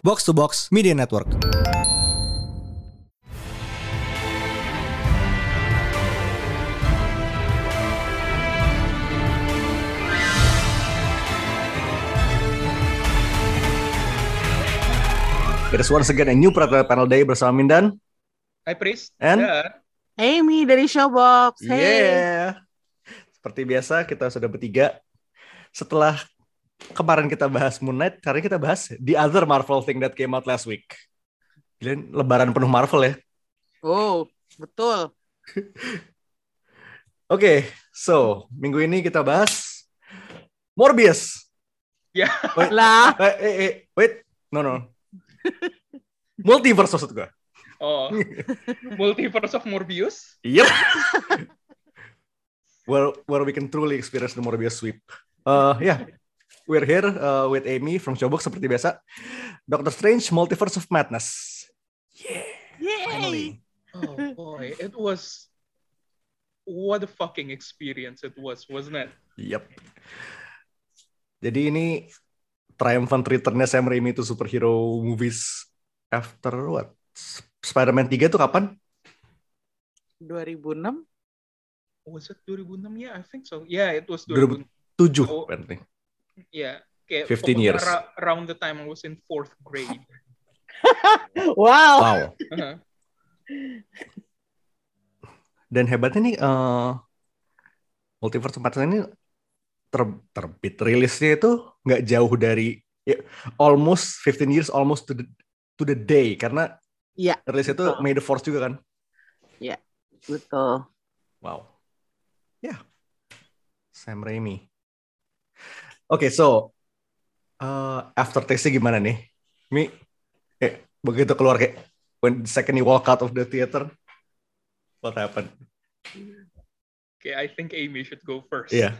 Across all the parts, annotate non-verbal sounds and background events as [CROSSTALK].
Box to Box Media Network. It is once again a new Panel Day bersama Mindan. Hai Pris. And? Ya. Amy dari Showbox. Hey. Yeah. Seperti biasa kita sudah bertiga. Setelah kemarin kita bahas Moon Knight, hari ini kita bahas the other Marvel thing that came out last week. Gila, lebaran penuh Marvel ya. Oh, betul. [LAUGHS] Oke, so minggu ini kita bahas Morbius. Ya. Wait, Lah, eh, eh, eh, wait, no no. [LAUGHS] Multiverse maksud gue. Oh. [LAUGHS] Multiverse of Morbius. Yep. where where we can truly experience the Morbius sweep. Uh, yeah, we're here uh, with Amy from Showbox seperti biasa. Doctor Strange Multiverse of Madness. Yeah, yay. finally. Oh boy, it was what a fucking experience it was, wasn't it? Yep. Jadi ini triumphant return-nya Sam Raimi to superhero movies after what? Spider-Man 3 itu kapan? 2006? Was it 2006? Yeah, I think so. Yeah, it was 2000. 2006. 7 Oh. apparently. Yeah. Kayak 15 pokoknya years. ra- around the time I was in fourth grade. [LAUGHS] Wow. Wow. Uh-huh. Dan hebatnya nih eh Multiverse of Madness ini ter- terbit rilisnya itu nggak jauh dari ya, almost 15 years almost to the to the day karena Iya. rilisnya itu. May the Force juga kan. Betul. Wow. Ya. Sam Raimi. Oke, so uh, aftertaste-nya gimana nih? Mi, eh, begitu keluar kayak when the second you walk out of the theater, what happened? Okay, I think Amy should go first. Iya.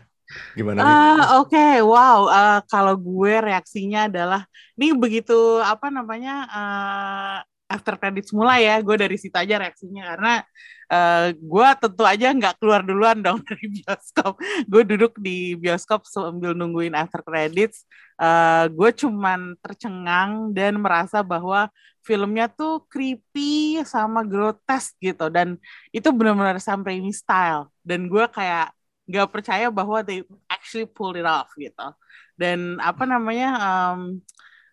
Gimana? Ah, oke. Wow. Ah, kalau gue reaksinya adalah ini begitu apa namanya eh, after credits mulai ya, gue dari situ aja reaksinya karena eh, gue tentu aja nggak keluar duluan dong [LAUGHS] dari bioskop. Gue duduk di bioskop sambil nungguin after credits. Eh, gue cuman tercengang dan merasa bahwa filmnya tuh creepy sama grotesk gitu dan itu benar-benar Sam Raimi style dan gue kayak nggak percaya bahwa they actually pulled it off gitu dan apa namanya em,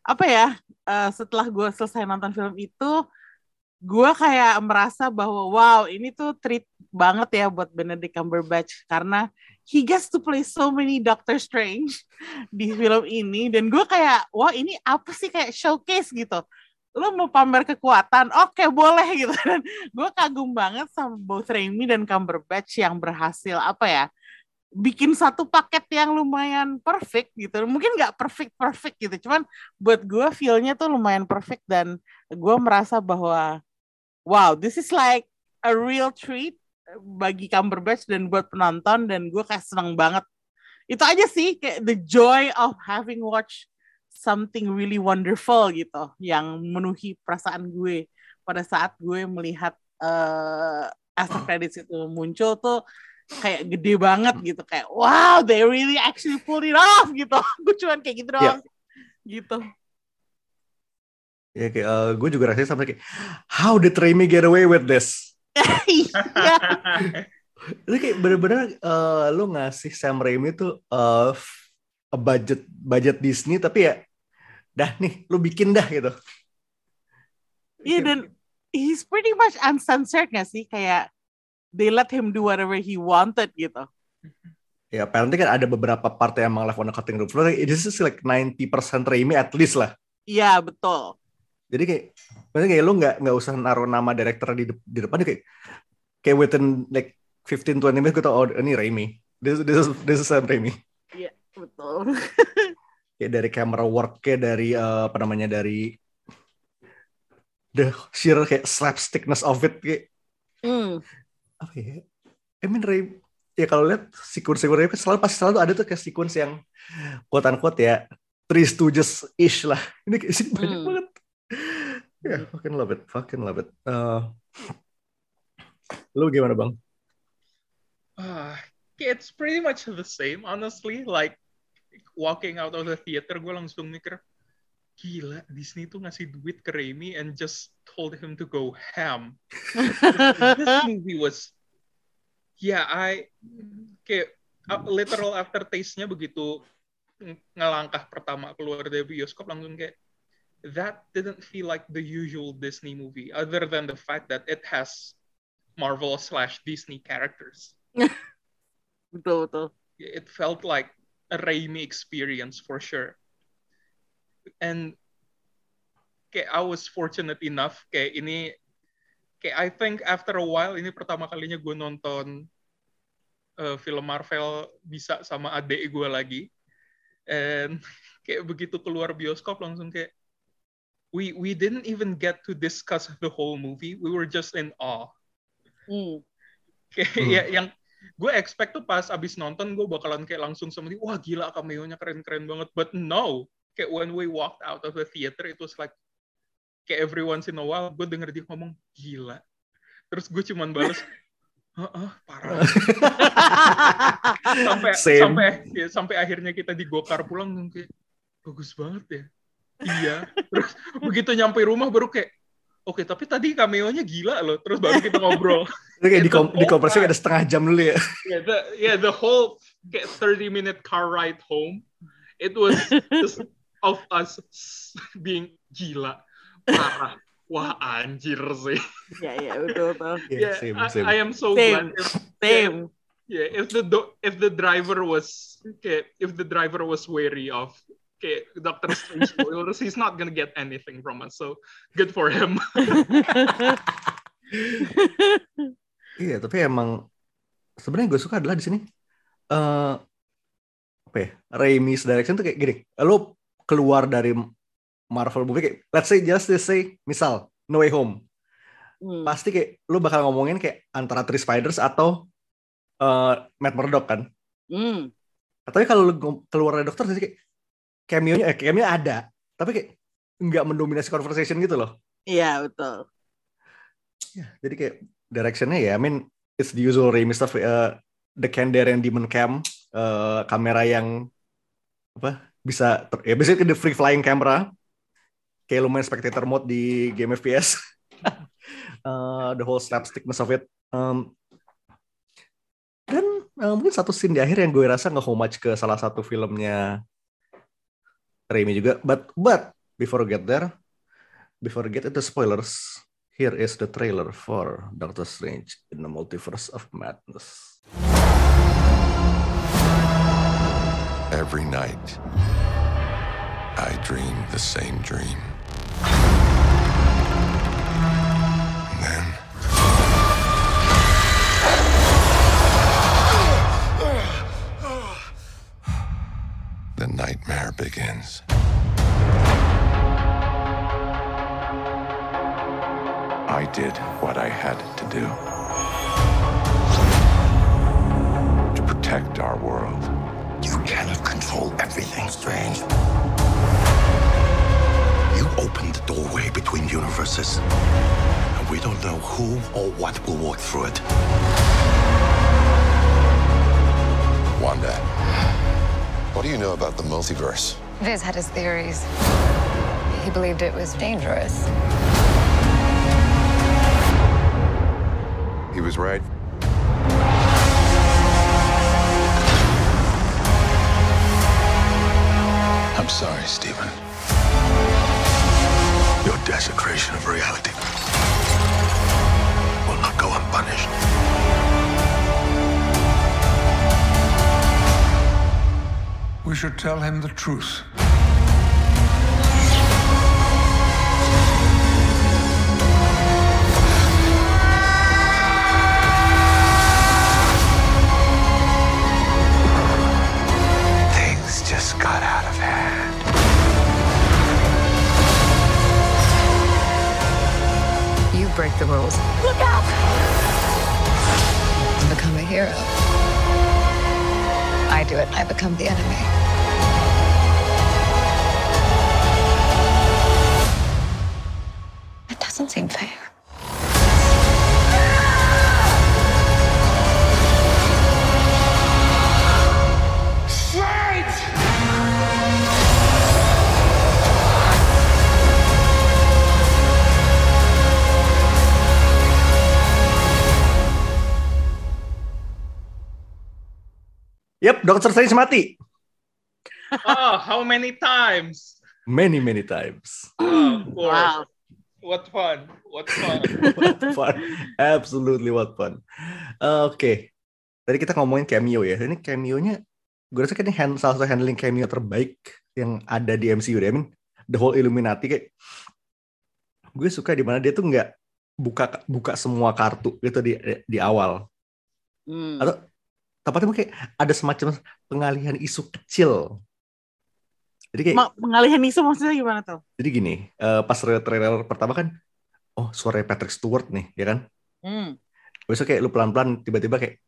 apa ya eh, setelah gue selesai nonton film itu gue kayak merasa bahwa wow ini tuh treat banget ya buat Benedict Cumberbatch. Karena he gets to play so many Doctor Strange [LAUGHS] di film ini. Dan gue kayak wah ini apa sih kayak showcase gitu? Lo mau pamer kekuatan? Oke boleh [LAUGHS] gitu. Dan gue kagum banget sama both Raimi dan Cumberbatch yang berhasil apa ya bikin satu paket yang lumayan perfect gitu. Mungkin nggak perfect perfect gitu. Cuman buat gue feelnya tuh lumayan perfect dan gue merasa bahwa wow this is like a real treat bagi Cumberbatch dan buat penonton dan gue kayak seneng banget. Itu aja sih kayak the joy of having watched something really wonderful gitu yang memenuhi perasaan gue. Pada saat gue melihat eh after credits itu muncul tuh kayak gede banget gitu kayak wow they really actually pulled it off gitu. [LAUGHS] Gue cuman kayak gitu doang gitu Ya kayak gue juga rasanya sampai kayak how did Raimi get away with this? [LAUGHS] iya Itu kayak bener-bener eh, lu ngasih Sam Raimi tuh eh, a budget budget Disney tapi ya dah nih lu bikin dah gitu. Iya dan he's pretty much uncensored gak sih kayak they let him do whatever he wanted gitu. Ya apparently kan ada beberapa part yang emang left on the cutting room floor. This is like 90% Raimi at least lah. Iya betul. Jadi kayak maksudnya kayak lu nggak nggak usah naruh nama director di, de- di depan kayak kayak within like 15 20 minutes kita oh ini Raimi. This this is this is Sam Raimi. Iya betul. Kayak dari camera work-nya dari eh, apa namanya dari the sheer kayak slapstickness of it kayak Hmm. apa ya? I mean Raimi ya kalau lihat sequence-sequence Raimi kan selalu pasti selalu ada tuh kayak sequence yang quote unquote ya Three Stooges ish lah. Ini kayak sih banyak Hmm. banget. Ya, fucking love it, fucking love it. Eh, lu gimana bang? Ah, it's pretty much the same, honestly. Like walking out of the theater, gue langsung mikir, gila Disney tuh ngasih duit ke Raimi and just told him to go ham. [LAUGHS] this movie was yeah I kayak uh, literal aftertaste-nya begitu ng- ngelangkah pertama keluar dari bioskop langsung kayak that didn't feel like the usual Disney movie other than the fact that it has Marvel slash Disney characters. [LAUGHS] betul betul. It felt like a Raimi experience for sure. And kayak I was fortunate enough kayak ini kayak I think after a while ini pertama kalinya gue nonton uh, film Marvel bisa sama adik gue lagi. And [LAUGHS] kayak begitu keluar bioskop langsung kayak we we didn't even get to discuss the whole movie. We were just in awe. Hmm. Kayak Hmm. ya yang gue expect tuh pas abis nonton gue bakalan kayak langsung sama dia, wah gila cameo-nya keren-keren banget. But no, kayak when we walked out of the theater it was like kayak every once in a while gue denger dia ngomong gila. Terus gue cuman balas, [LAUGHS] Heeh, parah. [LAUGHS] sampai Same. sampai ya, sampai akhirnya kita digokar pulang kayak bagus banget ya. Iya. Terus begitu nyampe rumah baru kayak Oke, tapi tadi cameo-nya gila loh. Terus baru kita ngobrol. [LAUGHS] Itu kayak di, kom- di kompresi whole ada setengah jam dulu ya. [LAUGHS] yeah, the yeah, the whole kayak 30 minute car ride home, it was just of us [LAUGHS] being gila, parah. Wah anjir sih. ya ya betul betul. Iya, Yeah, same, I, same. I am so Same. glad. If, Same. yeah, if the do- if the driver was kayak if the driver was wary of kayak Doctor Strange spoilers, he's not gonna get anything from us. So good for him. [LAUGHS] Iya, tapi emang sebenarnya gue suka adalah di sini eh apa ya? Raimi's direction tuh kayak gini. Lo keluar dari Marvel movie kayak let's say just let's say misal No Way Home. Hmm. Pasti kayak lo bakal ngomongin kayak antara Three Spiders atau eh Matt Murdock kan. Hmm. Tapi kalau lo keluar dari dokter jadi kayak cameo-nya eh, cameo ada, tapi kayak nggak mendominasi conversation gitu loh. Iya betul. Jadi kayak directionnya ya, I mean it's the usual Raimi stuff, uh, the Kandarian Demon Cam, uh, kamera yang apa bisa, ter- ya basically the free flying camera, kayak lumayan spectator mode di game FPS, Uh, [LAUGHS] the whole slapstickness of it. Um, dan uh, mungkin satu scene di akhir yang gue rasa nge homage ke salah satu filmnya Raimi juga, but but before we get there, before we get into spoilers, here is the trailer for Doctor Strange in the Multiverse of Madness. Every night, I dream the same dream. The nightmare begins. I did what I had to do to protect our world. You cannot control everything, Strange. You opened the doorway between universes, and we don't know who or what will walk through it. Wanda, what do you know about the multiverse? Viz had his theories. He believed it was dangerous. He was right. I'm sorry, Stephen. Your desecration of reality should tell him the truth. Yep, Doctor Strange mati. Oh, how many times? Many many times. Oh, of course. Wow. What fun. What fun. [LAUGHS] what fun. Absolutely what fun. Uh, Oke. Tadi kita ngomongin cameo ya. Ini cameo-nya gue rasa kan ini hand, salah satu handling cameo terbaik yang ada di MCU deh. I mean, the whole Illuminati kayak gue suka di mana dia tuh nggak buka buka semua kartu gitu di di awal. Hmm. Atau tepatnya kayak ada semacam pengalihan isu kecil. Jadi kayak Ma- pengalihan isu maksudnya gimana tuh? jadi gini, eh, pas trailer, trailer pertama kan oh suara Patrick Stewart nih, ya kan? Hmm. besok kayak lu pelan-pelan tiba-tiba kayak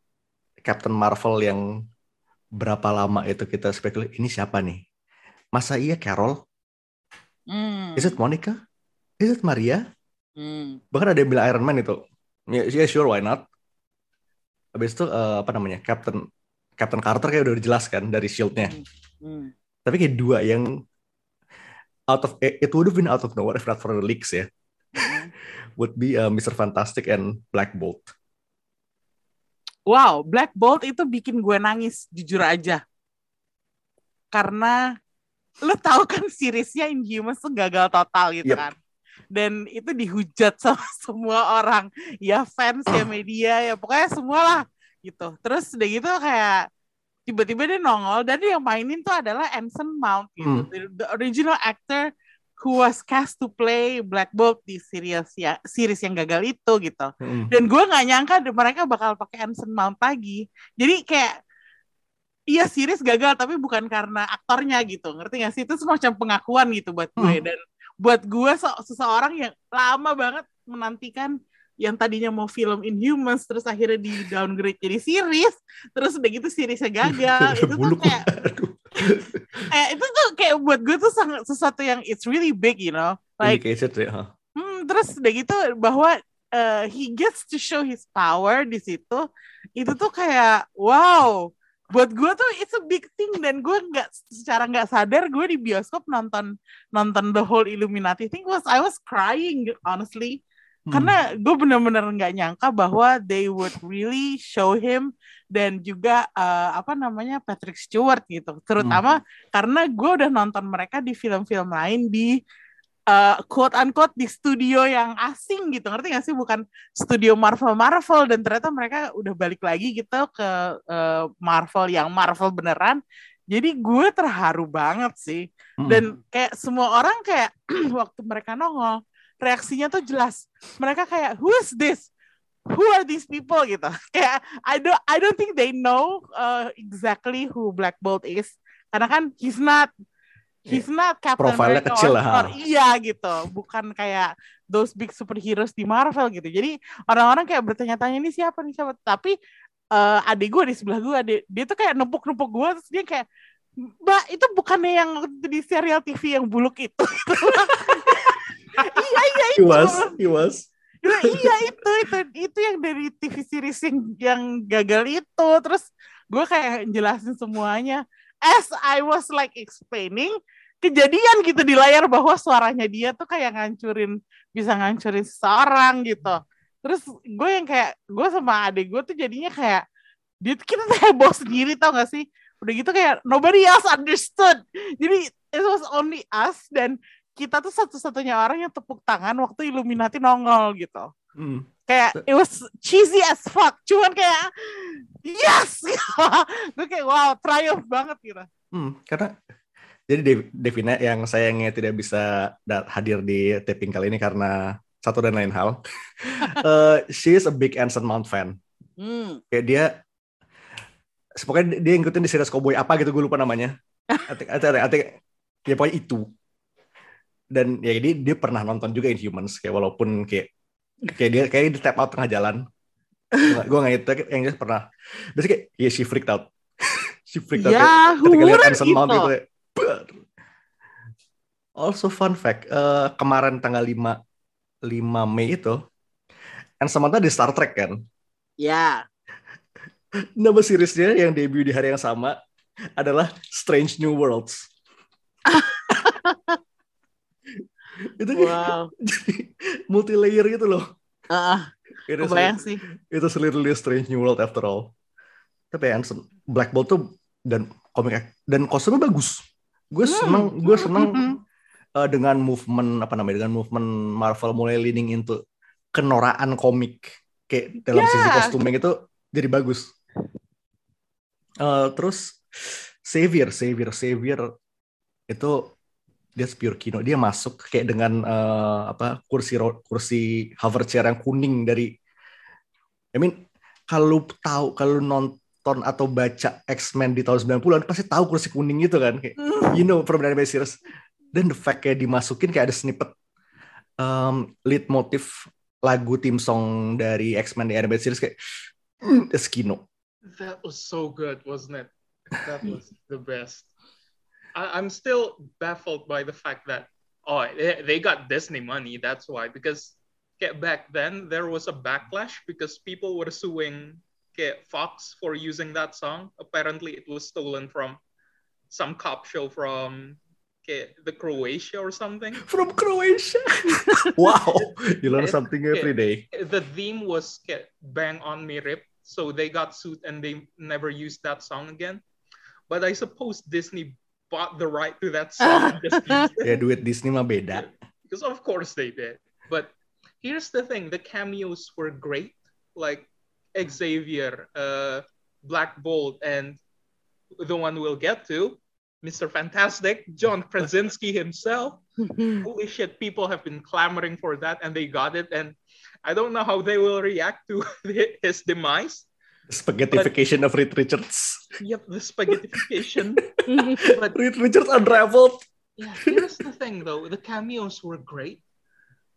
Captain Marvel yang berapa lama itu kita spekulasi ini siapa nih? Masa iya Carol? Hmm. Is it Monica? Is it Maria? Hmm. Bahkan ada yang bilang Iron Man itu. Ya yeah, sure why not? Habis itu eh, apa namanya? Captain Captain Carter kayak udah dijelaskan dari shield-nya. Hmm. Tapi kayak dua yang out of eh, it would have been out of nowhere if not for the leaks ya. Hmm. [LAUGHS] Would be uh, Mr. Fantastic and Black Bolt. Wow, Black Bolt itu bikin gue nangis, jujur aja. Karena lu tahu kan seriesnya Inhumans tuh gagal total gitu Yep. kan. Dan itu dihujat [LAUGHS] sama semua orang. Ya fans, ya [CLEARS THROAT] media, ya pokoknya semua lah gitu. Terus udah gitu kayak tiba-tiba dia nongol dan yang mainin tuh adalah Anson Mount gitu. Hmm. The, the original actor who was cast to play Black Bolt di series ya series yang gagal itu gitu Mm. dan gue nggak nyangka mereka bakal pakai Anson Mount lagi jadi kayak iya series gagal tapi bukan karena aktornya gitu ngerti gak sih itu semacam pengakuan gitu buat gue Hmm. dan buat gue se- seseorang yang lama banget menantikan yang tadinya mau film Inhumans terus akhirnya di downgrade jadi series terus udah gitu seriesnya gagal itu tuh kayak eh, itu tuh kayak buat gue tuh sangat sesuatu yang it's really big you know like Indicated ya. huh? Hmm, terus udah gitu bahwa uh, he gets to show his power di situ. Itu tuh kayak wow. Buat gue tuh it's a big thing dan gue nggak secara nggak sadar gue di bioskop nonton nonton the whole Illuminati thing was I was crying honestly. Hmm. karena gue bener-bener nggak nyangka bahwa they would really show him dan juga uh, apa namanya Patrick Stewart gitu. Terutama karena gue udah nonton mereka di film-film lain di uh, quote unquote di studio yang asing gitu. Ngerti gak sih? Bukan studio Marvel Marvel. Dan ternyata mereka udah balik lagi gitu ke uh, Marvel yang Marvel beneran. Jadi gue terharu banget sih. Hmm. dan kayak semua orang kayak [CLEARS THROAT] waktu mereka nongol reaksinya tuh jelas. Mereka kayak who is this? Who are these people? gitu. [LAUGHS] Kayak I don't I don't think they know uh, exactly who Black Bolt is. Karena kan he's not he's not Captain Profilnya America kecil lah, iya gitu. Bukan kayak those big superheroes di Marvel gitu. Jadi orang-orang kayak bertanya-tanya ini siapa nih? Siapa? Tapi eh adik gue di sebelah gue dia, dia tuh kayak nempuk-nempuk gue terus dia kayak Mbak itu bukannya yang di serial TV yang buluk itu? Iya iya He itu. was, he was. Iya, iya itu itu itu yang dari TV series yang yang gagal itu. Terus gue kayak jelasin semuanya as I was like explaining kejadian gitu di layar bahwa suaranya dia tuh kayak ngancurin bisa ngancurin seseorang gitu. Terus gue yang kayak gue sama adik gue tuh jadinya kayak dia kita heboh sendiri tau gak sih? Udah gitu kayak nobody else understood. Jadi it was only us dan kita tuh satu-satunya orang yang tepuk tangan waktu Illuminati nongol gitu Hmm. kayak it was cheesy as fuck cuman kayak yes [LAUGHS] gue kayak wow triumph banget gitu Hmm, karena jadi Dev- Devina yang sayangnya tidak bisa hadir di taping kali ini karena satu dan lain hal. [LAUGHS] Eh, she is a big Anson Mount fan. hmm. Kayak dia pokoknya dia ngikutin di series Cowboy apa gitu gue lupa namanya. [LAUGHS] Atik, atik, atik, ya pokoknya itu. Dan ya dia dia pernah nonton juga Inhumans kayak walaupun kayak kayak dia kayak di tap out tengah jalan. Gue nggak itu yang jelas pernah. Terus kayak yeah, she freaked out. [LAUGHS] she freaked out. ya kayak- ketika lihat Anson Mount gitu "Ber." Also fun fact, eh, kemarin tanggal 5 5 Mei itu Anson Mount di Star Trek kan. ya Nama seriesnya yang debut di hari yang sama adalah Strange New Worlds. [LAUGHS] itu wow [LAUGHS] jadi multi layer gitu loh. Ah, Itu kebayang sih itu literally Strange New World after all. Tapi Anson Black Bolt tuh dan komik dan kostumnya bagus. Gue Hmm. seneng, gue seneng eh, dengan movement apa namanya dengan movement Marvel mulai leaning into kenoraan komik kayak dalam Ya. sisi kostuming itu jadi bagus. Eh, terus Xavier, Xavier, Xavier itu dia pure kino. Dia masuk kayak dengan eh, apa kursi kursi hover chair yang kuning dari I mean kalau tahu kalau nonton atau baca X-Men di tahun 90-an pasti tahu kursi kuning itu kan kayak you know from the series dan the fact kayak dimasukin kayak ada snippet um, lead motif lagu tim song dari X-Men di animated series kayak mm, it's kino That was so good, wasn't it? That was the best. I, I'm still baffled by the fact that oh they, they got Disney money. That's why. Because get back then there was a backlash because people were suing get Fox for using that song. Apparently it was stolen from some cop show from get the Croatia or something. [LAUGHS] from Croatia? [LAUGHS] Wow. You learn It- something every day. The theme was get bang on me rip. So they got sued and they never used that song again. But i suppose disney bought the right to that [LAUGHS] song and just it, ya duit Disney mah beda. Because of course they did. But here's the thing the cameos were great. Like xavier uh black bolt and the one we'll get to mr fantastic john krasinski himself. [LAUGHS] Holy shit, people have been clamoring for that and they got it. And I don't know how they will react to [LAUGHS] his demise. Spaghettification of Reed Richards Yep, the spaghettification. [LAUGHS] but Reed Richards unraveled yeah, here's the thing though the cameos were great,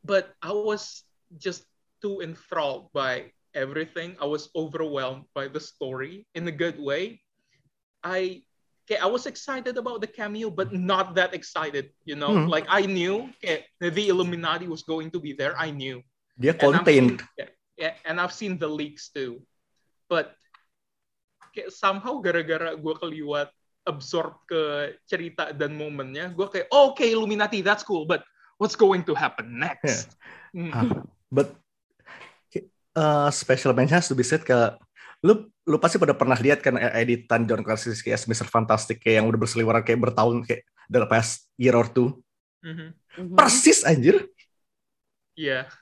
but I was just too enthralled by everything. I was overwhelmed by the story in a good way. I okay, I was excited about the cameo, but not that excited. You know, Hmm. like I knew okay, the Illuminati was going to be there. I knew. dia And I've contained seen- yeah, yeah, and I've seen the leaks too. But kayak somehow gara-gara gue keliwat absorb ke cerita dan momennya, gue kayak, oh, oke Illuminati, that's cool, but what's going to happen next? Hmm. Ah, but uh, special mention has to be said ke lu lu pasti pada pernah lihat kan editan John Krasinski as Mr. Fantastic kayak yang udah berseliweran kayak bertahun kayak the past year or two Mhm. persis anjir Yeah, Kayak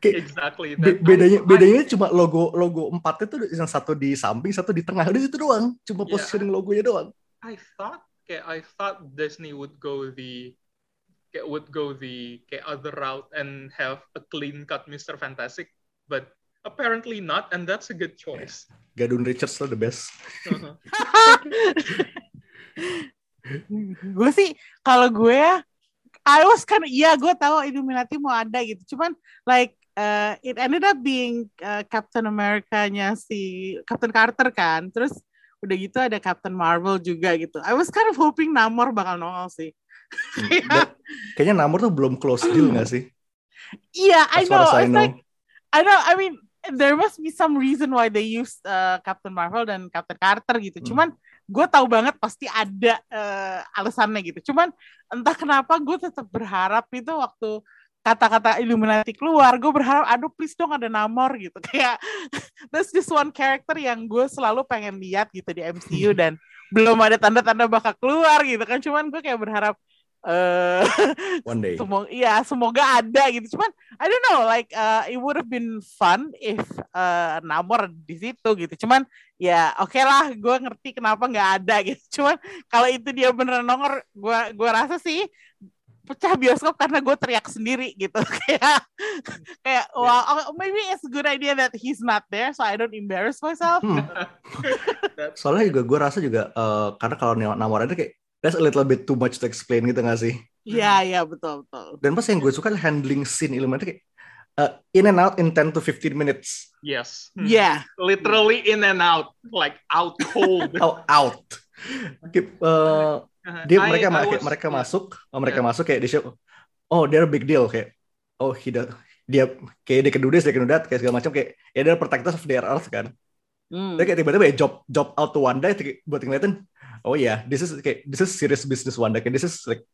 exactly. be- bedanya I- bedanya cuma logo logo empatnya tuh yang satu di samping satu di tengah udah itu doang cuma Yeah. positioning logonya doang I thought okay, I thought Disney would go the okay, would go the okay, other route and have a clean cut Mr. Fantastic, but apparently not, and that's a good choice. Gadun Richards lah the best Uh-huh. [LAUGHS] gue sih kalau gue ya I was kan iya gue tahu Illuminati mau ada gitu. Cuman like uh, it ended up being uh, Captain America-nya si Captain Carter kan. Terus udah gitu ada Captain Marvel juga gitu. I was kind of hoping Namor bakal nongol sih. Dan kayaknya Namor tuh belum close deal gak sih? Iya I as far know. I know. like I know I mean there must be some reason why they used uh, Captain Marvel dan Captain Carter gitu. Hmm. cuman gue tahu banget pasti ada uh, alasannya gitu. Cuman entah kenapa gue tetap berharap itu waktu kata-kata Illuminati keluar gue berharap aduh please dong ada Namor gitu. [LAUGHS] Kayak that's just one character yang gue selalu pengen lihat gitu di MCU dan belum ada tanda-tanda bakal keluar gitu kan. Cuman gue kayak berharap eh [LAUGHS] one day. semoga iya semoga ada gitu. Cuman I don't know like uh, it would have been fun if uh, Namor di situ gitu. Cuman ya oke lah gue ngerti kenapa nggak ada [LAUGHS] gitu. Cuman kalau itu dia beneran nongol gue gue rasa sih pecah bioskop karena gue teriak sendiri gitu. [LAUGHS] Kayak kayak wow oh, maybe it's a good idea that he's not there so I don't embarrass myself. Hmm. Soalnya juga gue rasa juga eh, karena kalau Namor ada kayak that's a little bit too much to explain gitu gak sih? Iya iya betul betul. Dan pas yang gue suka handling scene Illuminati kayak uh, in and out in 10 to 15 minutes. Yes, Iya. Literally in and out, like out cold. [LAUGHS] oh, out. Kayak, uh, dia I- mereka I kayak was- mereka yeah. masuk oh, mereka Yeah. masuk kayak di show oh they're a big deal kayak oh he does- dia kayak dia can do this, dia can do that, kayak segala macam kayak ya they're protectors of their earth kan. Hmm. Tapi kayak tiba-tiba ya job job out to Wanda kayak buat ngeliatin oh iya this is kayak this is serious business Wanda kayak this is like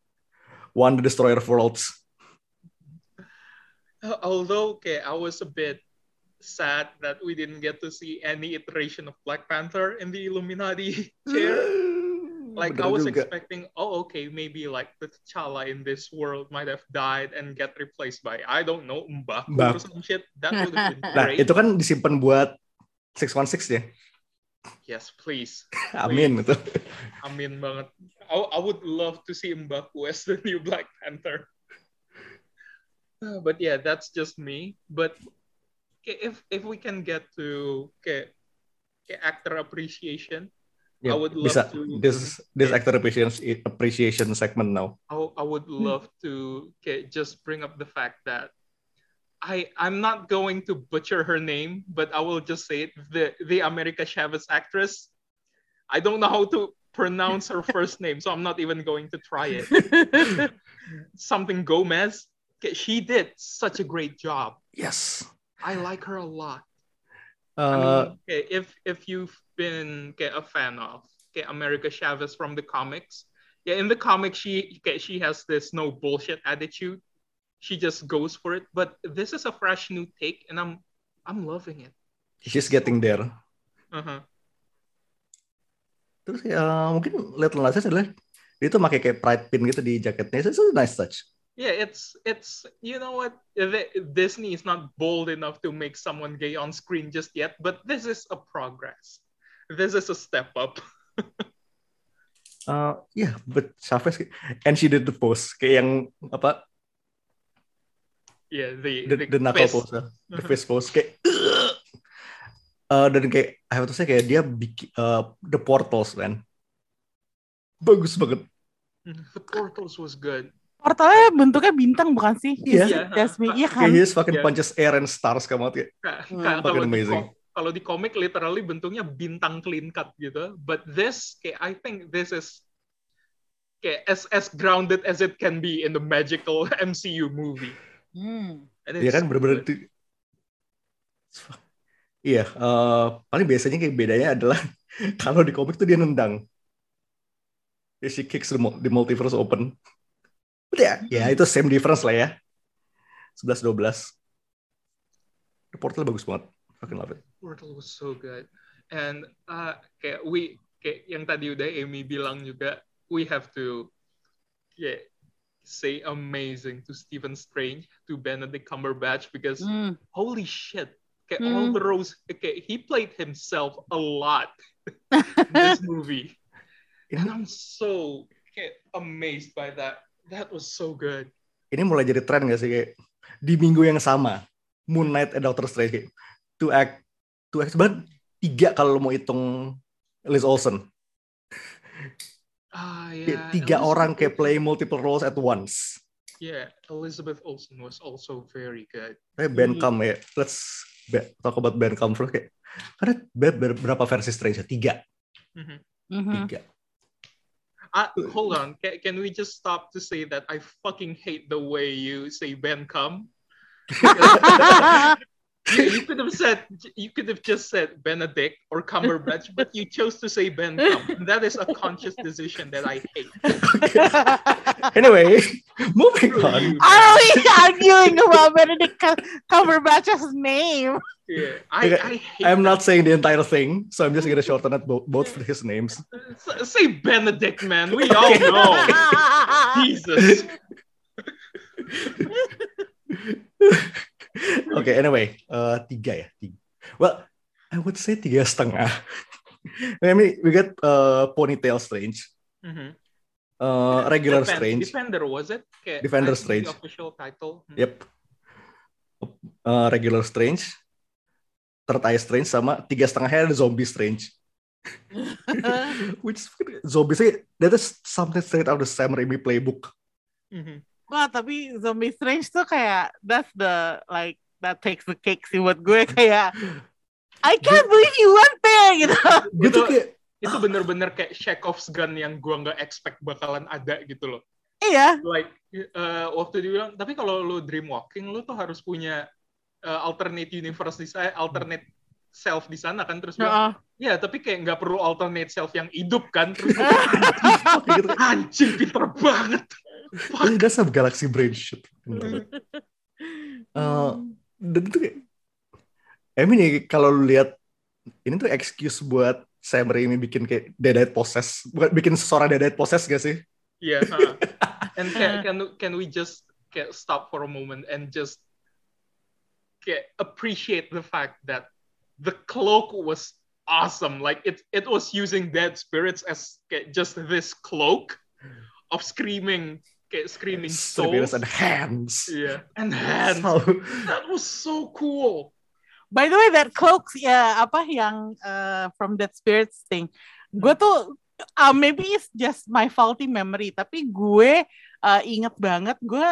Wanda destroyer of worlds although okay, I was a bit sad that we didn't get to see any iteration of Black Panther in the Illuminati [LAUGHS] chair. [GASPS] Like Bener I was juga. expecting, oh okay, maybe like the T'Challa in this world might have died and get replaced by I don't know Mbaku or Mbaku. some shit. That would have been Nah, great. itu kan disimpan buat 616 ya. Yes, please. [LAUGHS] Amin itu. Amin banget. I, I would love to see Mbaku as the new Black Panther. But yeah, that's just me. But if if we can get to okay, actor appreciation, Ya, I would love bisa. to- This this actor appreciation appreciation segment now. I, I would love to okay, just bring up the fact that I I'm not going to butcher her name, but I will just say it. The the America Chavez actress. I don't know how to pronounce her [LAUGHS] first name, so I'm not even going to try it. [LAUGHS] Something Gomez. She did such a great job. Yes. I like her a lot. I Uh, mean, okay, if if you've been okay, a fan of okay, America Chavez from the comics, yeah, in the comics she she has this no bullshit attitude. She just goes for it. But this is a fresh new take, and I'm I'm loving it. she's getting there. Uh-huh. Terus ya mungkin little Nas X adalah dia tuh pakai kayak pride pin gitu di jaketnya. It's a nice touch. Yeah, it's it's you know what Disney is not bold enough to make someone gay on screen just yet, but this is a progress. This is a step up. [LAUGHS] Uh, yeah, but Chavez and she did the pose kayak yang apa Yeah, the the, the knuckle fist. pose, the fist pose kayak [LAUGHS] uh, dan kayak I have to say kayak dia bikin uh, the portals man bagus banget. The portals was good. Portalnya bentuknya bintang bukan sih? Iya. Iya. Jasmine, iya kan? Kayak he just fucking Yeah. punches air and stars kamu kayak Hmm. ka- kalau Fucking di amazing. kalau di komik literally bentuknya bintang clean cut gitu. But this, kayak I think this is kayak as as grounded as it can be in the magical [LAUGHS] MCU movie. Hmm. Iya it's kan itu. [LAUGHS] Iya, eh, paling biasanya kayak bedanya adalah [LAUGHS] kalau di komik tuh dia nendang. She kicks the, mul- the multiverse open. But ya, ya itu same difference lah ya. 11-12. The Portal bagus banget. Fucking love it. Portal was so good. And uh, kayak we kayak yang tadi udah Amy bilang juga, we have to kayak say amazing to Stephen Strange, to Benedict Cumberbatch because Hmm. holy shit, kayak Hmm. all the roles, kayak he played himself a lot [LAUGHS] in this movie, and I'm so kayak amazed by that. That was so good. Ini mulai jadi tren gak sih kayak di minggu yang sama Moon Knight and Doctor Strange kayak two act two act sebenarnya tiga kalau lo mau hitung Liz Olsen Ah yeah. tiga Elizabeth orang kayak play multiple roles at once. Yeah, Elizabeth Olsen was also very good. Kayak Bandcamp ya. Let's be- talk about Bandcamp first kayak. Karena be- be- berapa versi Strange? Tiga. Mhm. Mhm. Tiga. Uh, hold on. Can, can we just stop to say that I fucking hate the way you say Ben come? [LAUGHS] You, you could have said you could have just said Benedict or Cumberbatch, but you chose to say Ben come. That is a conscious decision that I hate. Anyway, moving on. Are we arguing about Benedict Cum- Cumberbatch's name? Yeah, I, Okay, I hate. I'm that. not saying the entire thing, so I'm just gonna shorten it bo- both for his names. S- say Benedict, man. [LAUGHS] We all know. [LAUGHS] Jesus. [LAUGHS] okay, anyway, uh, tiga ya. Tiga. Well, I would say tiga setengah. [LAUGHS] I mean, we got uh, Ponytail Strange, Mhm. uh, Regular Defend- Strange, Defender was it? Okay, Defender Strange. The official title. Hmm. yep, uh, Regular Strange, Third Eye Strange, sama tiga setengahnya ada Zombie Strange. [LAUGHS] Which zombie sih, that is something straight out of the Sam Raimi playbook. Mhm. Wah, tapi Zombie Strange tuh kayak that's the like that takes the cake sih buat gue kayak I can't believe you went there gitu. Gue tuh Itu- kayak, Itu bener-bener kayak Chekhov's gun yang gua nggak expect bakalan ada gitu loh. Iya. like uh, waktu dia bilang tapi kalau lu dreamwalking lu tuh harus punya uh, alternate universe di sana alternate self di sana kan terus bilang Heeh. ya tapi kayak nggak perlu alternate self yang hidup kan terus gitu, [LAUGHS] anjing pinter banget "Eh, that's some galaxy brain shit. Uh, dan itu kayak Emi nih kalau lu lihat ini tuh excuse buat Sam Raimi bikin kayak Dead Possess, bukan bikin seseorang Dead Possess gak sih? Yeah. huh. and can, can can we just get, stop for a moment and just get, appreciate the fact that the cloak was awesome. Like it it was using dead spirits as get, just this cloak of screaming get, screaming souls. and hands. Yeah, and hands. So, That was so cool. By the way, that cloaks ya apa yang uh, from that spirits thing. Gue tuh uh, maybe it's just my faulty memory, tapi gue uh, inget banget gue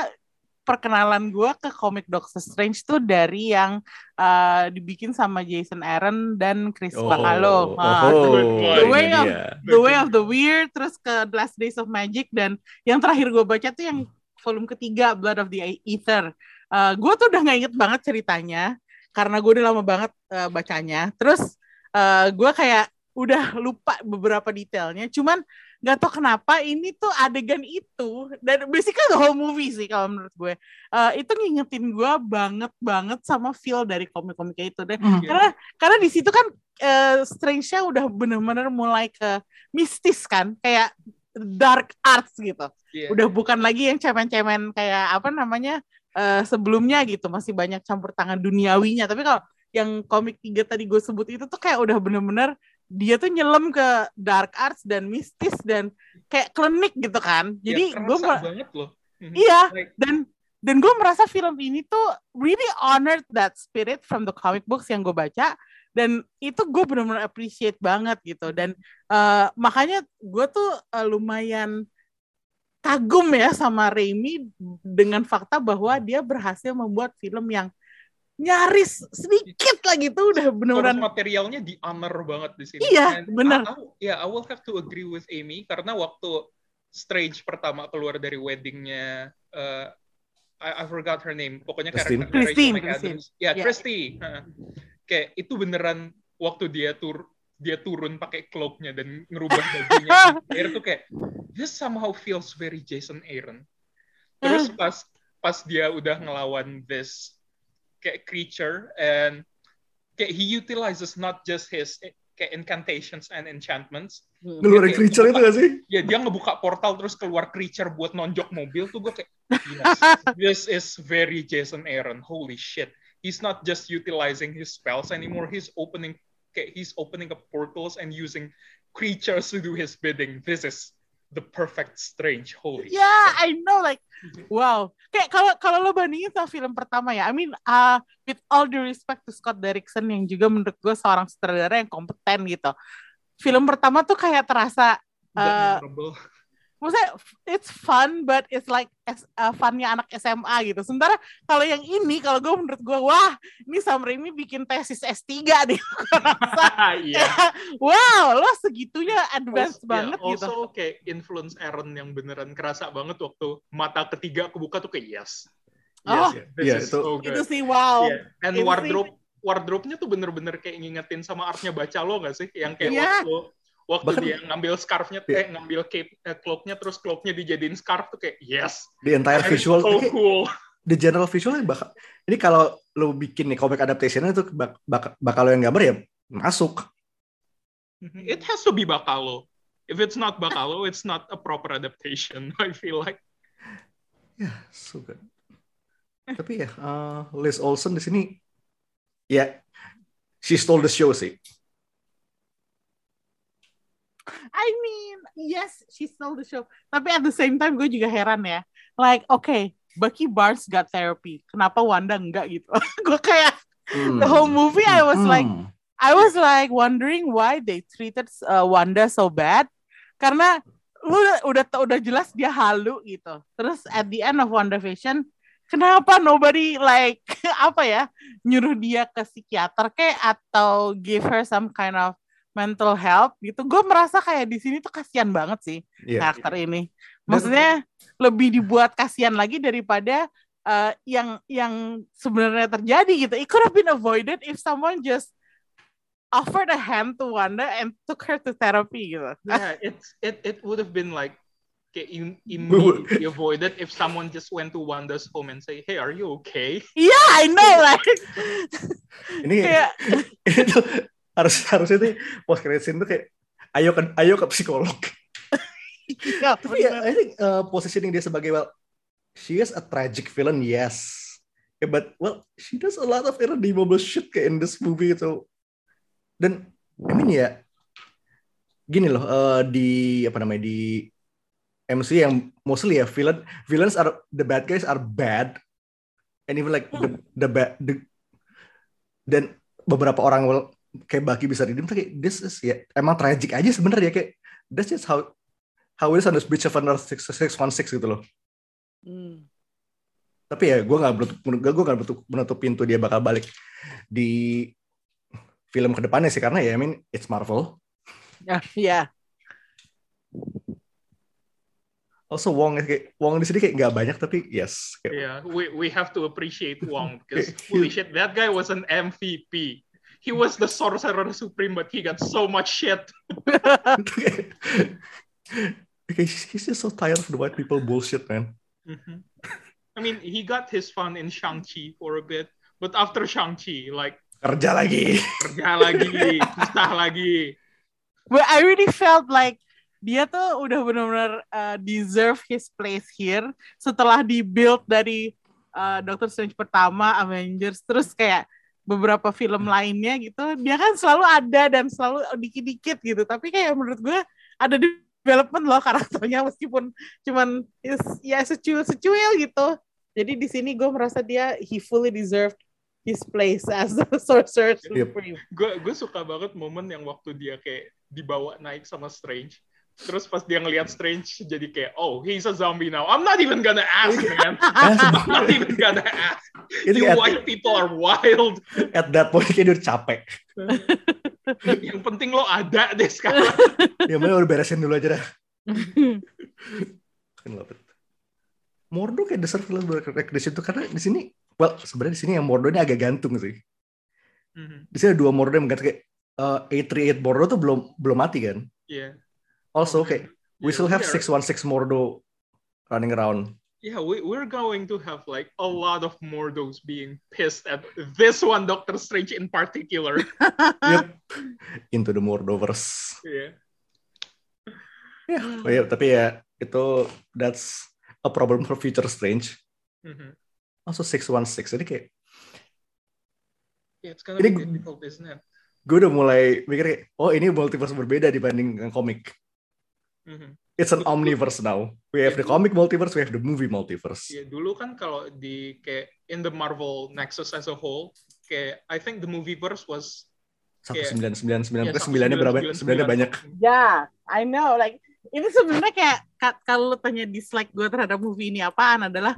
perkenalan gue ke komik Doctor Strange tuh dari yang uh, dibikin sama Jason Aaron dan Chris Bacalo. Ah, oh, The Way of dia. The Way of the Weird, terus ke The Last Days of Magic dan yang terakhir gue baca tuh yang volume ketiga Blood of the Ether. Uh, gue tuh udah nggak inget banget ceritanya karena gue udah lama banget uh, bacanya. Terus uh, gue kayak udah lupa beberapa detailnya. Cuman nggak tau kenapa ini tuh adegan itu dan basically the whole movie sih kalau menurut gue uh, itu ngingetin gue banget banget sama feel dari komik-komiknya itu dan Hmm. karena karena di situ kan uh, Strange-nya udah bener-bener mulai ke mistis kan kayak dark arts gitu Yeah. udah bukan lagi yang cemen-cemen kayak apa namanya eh, sebelumnya gitu masih banyak campur tangan duniawinya tapi kalau yang komik tiga tadi gue sebut itu tuh kayak udah bener-bener dia tuh nyelam ke dark arts dan mistis dan kayak klinik gitu kan. Jadi Ya, gue banget loh. Mhm. iya Like, dan dan gue merasa film ini tuh really honored that spirit from the comic books yang gue baca. Dan itu gue benar-benar appreciate banget gitu. Dan eh, makanya gue tuh eh, lumayan kagum ya sama Raimi dengan fakta bahwa dia berhasil membuat film yang nyaris sedikit lagi tuh udah beneran materialnya di honor banget di sini. Iya, And benar. Ya, I will have to agree with Amy karena waktu Strange pertama keluar dari weddingnya eh, I, I forgot her name. Pokoknya Christine. karakter Christine, Rachel Christine. McAdams. Ya, Ya. Christy. Heeh. Kayak itu beneran waktu dia tur dia turun pakai cloaknya dan ngerubah bajunya [LAUGHS] air tuh kayak this somehow feels very Jason Aaron. Terus pas pas dia udah ngelawan this creature and he utilizes not just his eh, kayak incantations and enchantments. Ngeluarin creature itu gak sih? Ya dia ngebuka portal terus keluar creature buat nonjok mobil tuh gue kayak [LAUGHS] yes, this is very Jason Aaron. Holy shit. He's not just utilizing his spells anymore. He's opening kayak he's opening up portals and using creatures to do his bidding. This is the perfect strange. Holy Yeah, I know like wow. Kayak kalau kalau lo bandingin sama film pertama ya, I mean uh, with all due respect to Scott Derrickson yang juga menurut gue seorang sutradara yang kompeten gitu. Film pertama tuh kayak terasa uh. Maksudnya it's fun but it's like as, uh, funnya anak SMA gitu. Sementara kalau yang ini kalau gue menurut gue wah ini Sam Raimi bikin tesis S3 deh. [LAUGHS] [LAUGHS] Iya. [LAUGHS] wow, lo segitunya advance Also- banget yeah, gitu. Also kayak influence Aaron yang beneran kerasa banget waktu mata ketiga kebuka tuh kayak yes. Oh. Yes, this Iya, is itu- so good. Itu sih wow. Yeah. And Itu sih- wardrobe wardrobe-nya tuh bener-bener kayak ngingetin sama artnya baca lo gak sih? Yang kayak Iya. waktu waktu Bahkan- dia ngambil scarf-nya Iya. eh ngambil cape eh, cloak-nya terus cloak-nya dijadiin scarf tuh kayak yes. The entire visual, so cool. the general visualnya bakal, ini kalau lo bikin nih comic adaptation itu bak, bak, bakal lo yang gambar ya masuk. It has to be Bacalo. If it's not Bacalo, it's not a proper adaptation. [LAUGHS] I feel like. Ya, so good. Tapi ya, uh, Liz Olsen di sini, ya, she stole the show sih. I mean, yes, she stole the show. Tapi at the same time, gue juga heran ya. Like, okay, Bucky Barnes got therapy. Kenapa Wanda enggak gitu? [LAUGHS] gue kayak Hmm. the whole movie, I was like, Hmm. I was like wondering why they treated uh, Wanda so bad. Karena lu udah udah, udah jelas dia halu gitu. Terus at the end of WandaVision, kenapa nobody like [LAUGHS] apa ya nyuruh dia ke psikiater kayak atau give her some kind of mental help gitu. Gue merasa kayak di sini tuh kasihan banget sih Iya. karakter ini. Maksudnya lebih dibuat kasihan lagi daripada uh, yang yang sebenarnya terjadi gitu. It could have been avoided if someone just offered a hand to Wanda and took her to therapy gitu. yeah, it's it it would have been like im- immediately avoided if someone just went to Wanda's home and say, "Hey, are you okay?" Yeah, I know like Ini [LAUGHS] Kayak [LAUGHS] ini tuh harus harusnya tuh post credit scene tuh kayak ayo ke ayo ke psikolog. iya, [LAUGHS] Tapi ya, I think uh, positioning dia sebagai well, she is a tragic villain, yes. Yeah, but well, she does a lot of irredeemable shit kayak in this movie itu. Dan I mean ya, gini loh uh, di apa namanya di MC yang mostly ya villain villains are the bad guys are bad and even like the the bad the, dan beberapa orang well, kayak Baki bisa redeem tapi kayak this is ya emang tragic aja sebenarnya kayak that's just how how it is on this beach of Earth 616 gitu loh. Hmm. Tapi ya gue nggak menutup gue nggak menutup, menutup pintu dia bakal balik di film ke depannya sih karena ya I mean it's Marvel. Ya, Iya. Also Wong kayak Wong di sini kayak nggak banyak tapi yes. Kayak, Yeah, we we have to appreciate Wong [LAUGHS] because holy shit, that guy was an MVP. He was the sorcerer supreme, but he got so much shit. [LAUGHS] Okay, he's just so tired of the white people bullshit, man. Mhm. I mean, he got his fun in Shang-Chi for a bit, but after Shang-Chi, like, Kerja lagi. kerja lagi, susah lagi. But I really felt like dia tuh udah benar-benar uh, deserve his place here setelah di build dari uh, Doctor Strange pertama, Avengers, terus kayak beberapa film lainnya gitu, dia kan selalu ada dan selalu dikit-dikit gitu. Tapi kayak menurut gue ada development loh karakternya meskipun cuman is, ya secuil-secuil gitu. Jadi di sini gue merasa dia he fully deserved his place as the [LAUGHS] sorcerer Yep. supreme. Gue gue suka banget momen yang waktu dia kayak dibawa naik sama Strange. Terus pas dia ngelihat Strange jadi kayak, oh, he's a zombie now. I'm not even gonna ask, man. [LAUGHS] I'm not even gonna ask. Itu You at, white people are wild. at that point kayak dia udah capek. [LAUGHS] Yang penting lo ada deh sekarang. [LAUGHS] Ya mana udah beresin dulu aja dah. Kan love it. Mordo kayak deserve little recognition tuh karena di sini well sebenarnya di sini yang Mordo ini agak gantung sih. Mhm. Di sini ada dua Mordo yang menggantung kayak uh, 838 Mordo tuh belum belum mati kan. Yeah. Also kayak we Yeah, still have we are- 616 Mordo running around. Yeah, we, we're going to have like a lot of Mordos being pissed at this one, Doctor Strange in particular. [LAUGHS] Yep. Into the Mordoverse. yeah. Ya, oh iya, tapi ya itu that's a problem for future Strange. Mhm. Also 616. Jadi kayak Yeah, it's gonna Ini be difficult, isn't it? gue udah mulai mikir kayak, oh ini multiverse berbeda dibanding komik. Mhm. It's an omniverse now. We have the comic multiverse, we have the movie multiverse. Ya, dulu kan kalau di kayak in the Marvel Nexus as a whole, kayak I think the movieverse was Satu sembilan sembilan sembilan plus sembilannya berapa? 1999. Sembilannya banyak. Ya, I know. Like ini sebenarnya kayak ka- kalau lu tanya dislike gue terhadap movie ini apaan adalah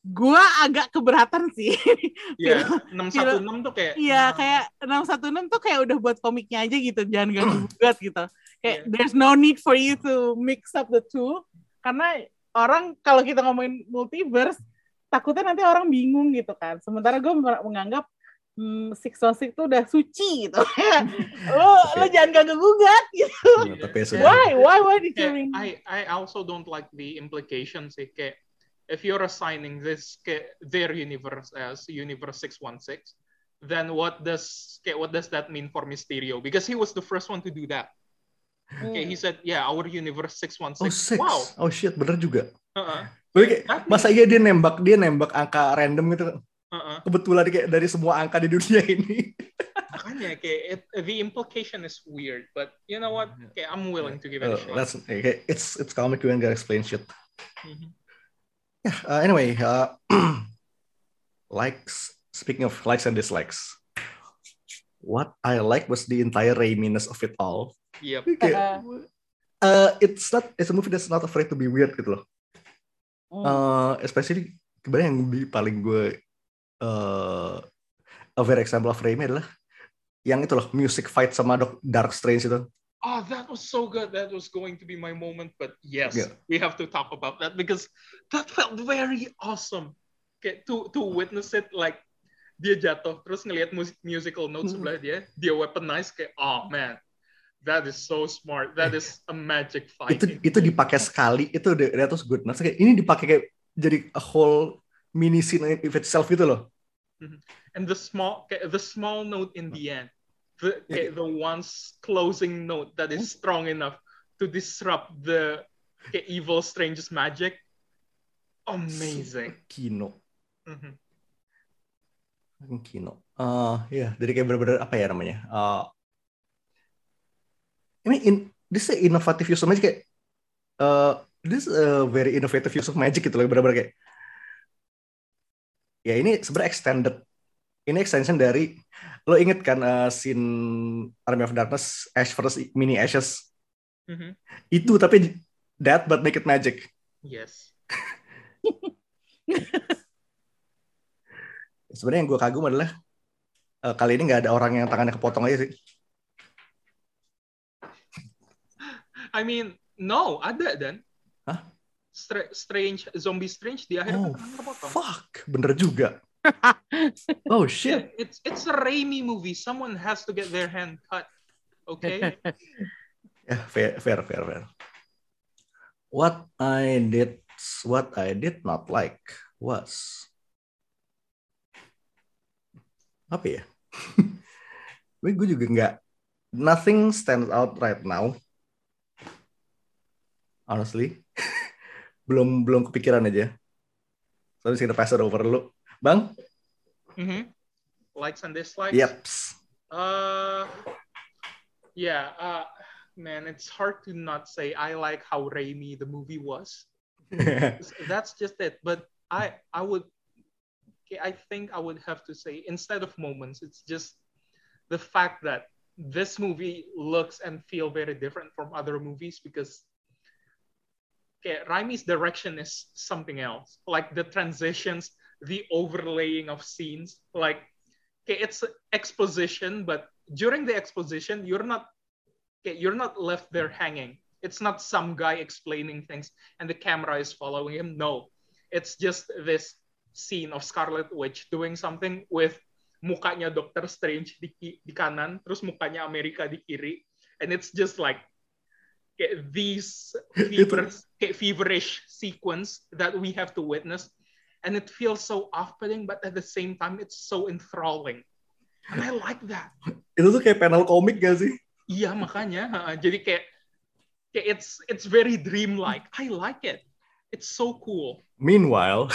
gue agak keberatan sih. [LAUGHS] ya 616 tuh kayak Iya, nah, kayak 616 tuh kayak udah buat komiknya aja gitu, jangan ganggu [CLEARS THROAT] gugat gitu. Kayak Iya. there's no need for you to mix up the two karena orang kalau kita ngomongin multiverse takutnya nanti orang bingung gitu kan. Sementara gue menganggap hmm, Six One Six itu udah suci gitu. [LAUGHS] lo lo jangan ganggu gugat gitu. Tapi ya sudah. Why? Why? Why did you ring? I I also don't like the implication sih kayak if you're assigning this kayak their universe as universe 616 then what does kayak what does that mean for Mysterio because he was the first one to do that okay he said yeah our universe 616 Oh six. wow Oh shit, bener juga. uh-uh. Kayak, That masa iya dia nembak dia nembak angka random gitu uh-uh. kebetulan kayak dari semua angka di dunia ini. [LAUGHS] makanya kayak it, the implication is weird but you know what kayak I'm willing to give it Uh, a shot that's okay. It's it's comic you ain't gotta explain shit. Mhm. Yeah. Uh, anyway, uh, [CLEARS THROAT] likes. Speaking of likes and dislikes, what I like was the entire Raiminess of it all. Yep Kayak, uh, it's not. It's a movie that's not afraid to be weird gitu loh. Hmm. Uh, especially sebenarnya yang di paling gue uh, a very example of Raimi adalah yang itu loh music fight sama Dark Strange itu. Oh, that was so good. That was going to be my moment. But yes, Yeah. we have to talk about that because that felt very awesome. Kayak to to witness it like dia jatuh terus ngelihat mus- musical notes Hmm. sebelah dia, dia weaponize kayak oh man, that is so smart. That is a magic fight. itu itu dipakai sekali itu udah was good. Nah, kayak ini dipakai kayak jadi a whole mini scene in itself gitu loh. and the small the small note in the end the kayak the one's closing note that is strong enough to disrupt the kayak evil strange's magic amazing Kino. Mhm. Kino. Eh ya, jadi kayak bener-bener apa ya namanya? Eh ini in, this is innovative use of magic kayak eh this is a very innovative use of magic gitu loh, bener-bener kayak ya ini sebenarnya extended. Ini extension dari lo inget kan eh, scene Army of Darkness Ash versus Mini Ashes Mhm. itu tapi that but make it magic. yes [LAUGHS] Sebenarnya yang gue kagum adalah eh, kali ini nggak ada orang yang tangannya kepotong aja sih. I mean no ada dan Hah? Stra- strange zombie strange di akhir Oh, kepotong. fuck, bener juga. [LAUGHS] oh shit. Yeah, it's it's a Raimi movie. Someone has to get their hand cut. Okay. [LAUGHS] Ya, fair, fair, fair, fair. What I did, what I did not like was apa ya? [LAUGHS] gue juga nggak, nothing stands out right now. Honestly, belum belum kepikiran aja. So I'm just gonna pass it over dulu, bang. Mm -hmm. Likes and dislikes. Yep. Uh, yeah. Uh, man, it's hard to not say I like how Raimi the movie was. [LAUGHS] That's just it. But I I would okay, I think I would have to say instead of moments, it's just the fact that this movie looks and feel very different from other movies because okay, Raimi's direction is something else. Like the transitions, the overlaying of scenes, like okay, it's exposition, but during the exposition, you're not okay, you're not left there hanging. It's not some guy explaining things and the camera is following him. No, it's just this scene of Scarlet Witch doing something with mukanya Doctor Strange di, di kanan, terus mukanya Amerika di kiri, and it's just like these [LAUGHS] fever, kayak feverish sequence that we have to witness, and it feels so off-putting, but at the same time, it's so enthralling, and I like that. Itu tuh kayak panel komik gak sih? Iya makanya, jadi kayak, kayak it's it's very dreamlike. I like it. It's so cool. Meanwhile,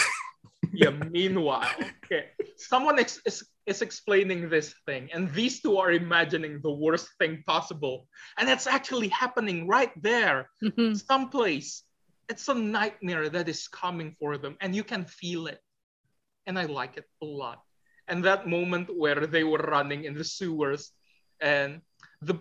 Yeah. Meanwhile, okay, someone ex- is explaining this thing, and these two are imagining the worst thing possible, and it's actually happening right there, mm-hmm. someplace. It's a nightmare that is coming for them, and you can feel it, and I like it a lot. And that moment where they were running in the sewers, and the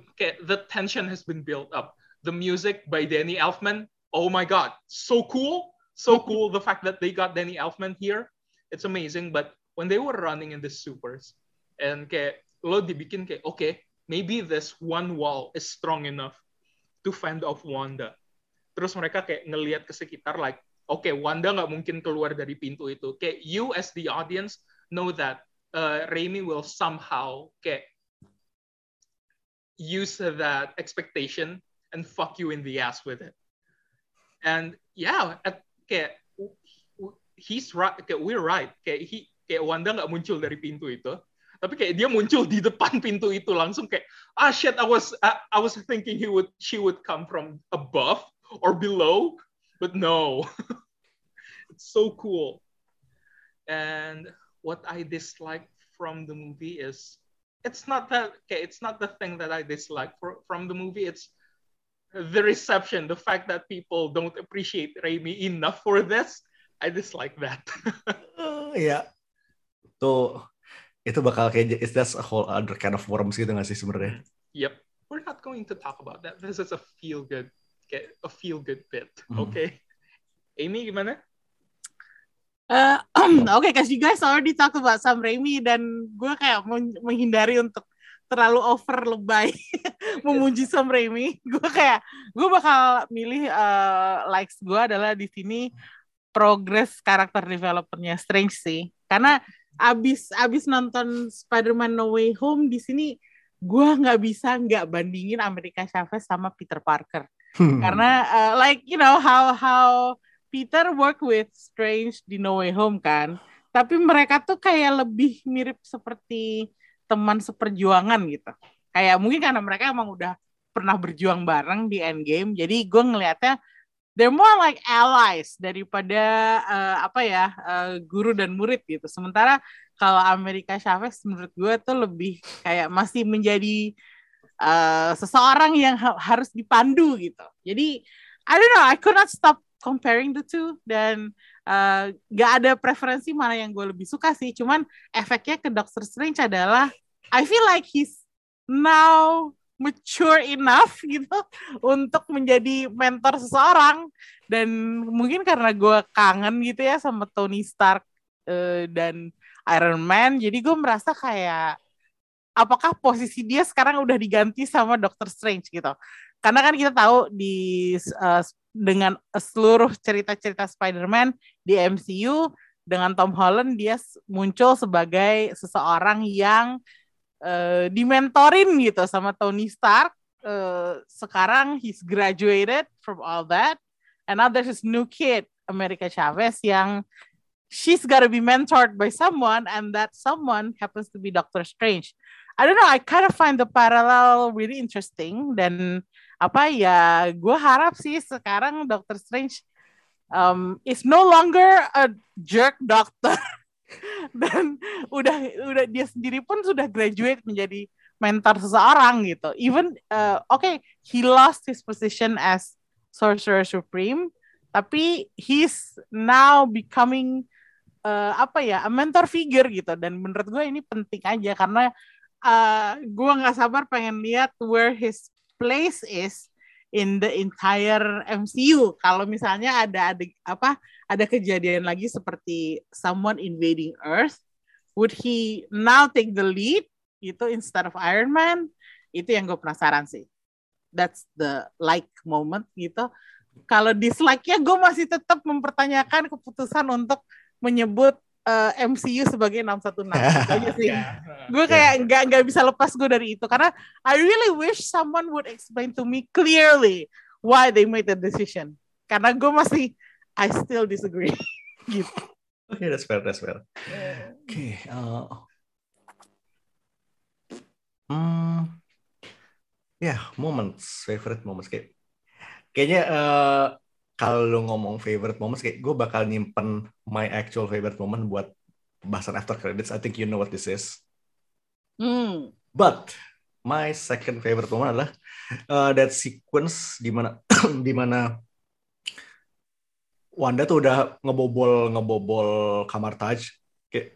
the tension has been built up. The music by Danny Elfman, oh my god, so cool, so cool. The fact that they got Danny Elfman here, it's amazing. But when they were running in the supers, and kayak lo dibikin kayak okay, maybe this one wall is strong enough to fend off Wanda. Terus mereka kayak ngelihat ke sekitar like, okay, Wanda nggak mungkin keluar dari pintu itu. Kayak you as the audience know that uh, Raimi will somehow kayak use that expectation and fuck you in the ass with it. And yeah, at, kayak he's right, kayak we're right. Kayak he, kayak Wanda nggak muncul dari pintu itu, tapi kayak dia muncul di depan pintu itu langsung kayak ah shit, I was I, I was thinking he would she would come from above or below, but no, [LAUGHS] it's so cool. And what I dislike from the movie is it's not that okay it's not the thing that i dislike for, from the movie it's the reception the fact that people don't appreciate Raimi enough for this i dislike that [LAUGHS] Eh, ya. Tuh, itu bakal kayak it's just a whole other kind of worms gitu gak sih sebenarnya? yep we're not going to talk about that this is a feel good a feel good bit Mhm. okay Amy gimana Eh, [CLEARS THROAT] Oke, cause you guys already talk about Sam Raimi dan gue kayak men- menghindari untuk terlalu over lebay [LAUGHS] memuji Sam Raimi. [LAUGHS] Gue kayak gue bakal milih eh, likes gue adalah di sini progress karakter developmentnya Strange sih. Karena abis abis nonton Spider-Man No Way Home di sini gue nggak bisa nggak bandingin America Chavez sama Peter Parker Hmm. karena uh, like you know how how Peter work with Strange di No Way Home kan tapi mereka tuh kayak lebih mirip seperti teman seperjuangan gitu. Kayak mungkin karena mereka emang udah pernah berjuang bareng di Endgame, jadi gue ngelihatnya they're more like allies daripada uh, apa ya uh, guru dan murid gitu. Sementara kalau Amerika Chavez menurut gue tuh lebih kayak masih menjadi uh, seseorang yang ha harus dipandu gitu. Jadi I don't know, I could not stop comparing the two dan uh, gak ada preferensi mana yang gue lebih suka sih. Cuman efeknya ke Doctor Strange adalah I feel like he's now mature enough [LAUGHS] gitu untuk menjadi mentor seseorang. Dan mungkin karena gue kangen gitu ya sama Tony Stark uh, dan Iron Man jadi gue merasa kayak apakah posisi dia sekarang udah diganti sama Doctor Strange gitu? Karena kan kita tahu di uh, dengan seluruh cerita-cerita Spider-Man di MCU dengan Tom Holland dia muncul sebagai seseorang yang uh, dimentorin gitu sama Tony Stark. Uh, sekarang he's graduated from all that, and now there's this new kid, America Chavez, yang she's gotta be mentored by someone, and that someone happens to be Doctor Strange. I don't know, I kind of find the parallel really interesting dan apa ya, gue harap sih sekarang Doctor Strange um, is no longer a jerk doctor [LAUGHS] [LAUGHS] dan udah udah dia sendiri pun sudah graduate menjadi mentor seseorang gitu. Even uh, oke, okay, he lost his position as sorcerer supreme, tapi he's now becoming uh, apa ya, a mentor figure gitu. Dan menurut gue ini penting aja karena uh, gue nggak sabar pengen lihat where his place is in the entire MCU. Kalau misalnya ada ada apa ada kejadian lagi seperti someone invading Earth, would he now take the lead itu instead of Iron Man? Itu yang gue penasaran sih. That's the like moment gitu. Kalau dislike-nya gue masih tetap mempertanyakan keputusan untuk menyebut uh, eh, MCU sebagai 616 aja [LAUGHS] sih. gue kayak nggak nggak bisa lepas gue dari itu karena I really wish someone would explain to me clearly why they made the decision. Karena gue masih I still disagree [LAUGHS] gitu. Oke, okay, that's fair, that's fair. Oke, okay, uh, hmm, ya yeah, moments, favorite moments kayak kayaknya uh, kalau lu ngomong favorite moments kayak gue bakal nyimpen my actual favorite moment buat bahasan after credits. I think you know what this is. Hmm. But my second favorite moment adalah uh, that sequence di mana [CLEARS THROAT] di mana Wanda tuh udah ngebobol ngebobol kamar Taj kayak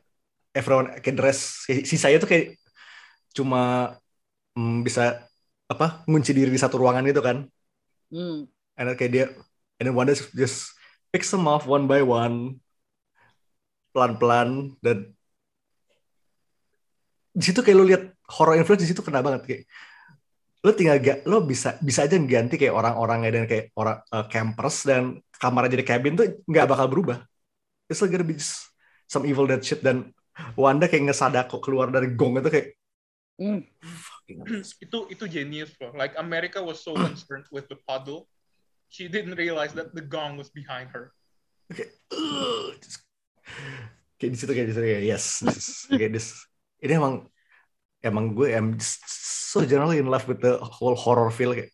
everyone kayak dress si saya tuh kayak cuma mm, bisa apa ngunci diri di satu ruangan gitu kan. Hmm. And kayak dia and then Wanda just picks them off one by one pelan-pelan dan di situ kayak lo lihat horror influence di situ kena banget kayak lo tinggal gak lo bisa bisa aja ganti kayak orang-orangnya dan kayak orang uh, campers dan kamar jadi cabin tuh nggak bakal berubah. It's like gonna be just some evil dead shit dan Wanda kayak ngesadako keluar dari gong itu kayak mm. [CLEARS THROAT] itu itu genius bro. Like America was so [CLEARS THROAT] concerned with the puddle she didn't realize that the gong was behind her. Okay. kayak di situ kayak di situ kayak yes, this, kayak this. Ini emang emang gue am so generally in love with the whole horror feel kayak.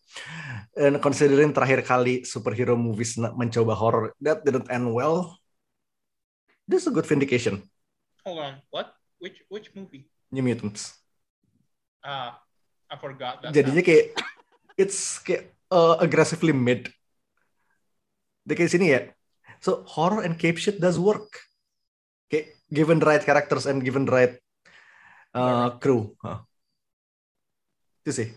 And considering terakhir kali superhero movies mencoba horror that didn't end well, this is a good vindication. Hold on, what? Which which movie? New Mutants. Ah, uh, I forgot that. Jadinya kayak it's kayak uh, aggressively mid kayak sini ya. So horror and cape shit does work. Kayak given the right characters and given the right uh, crew. Huh. itu sih.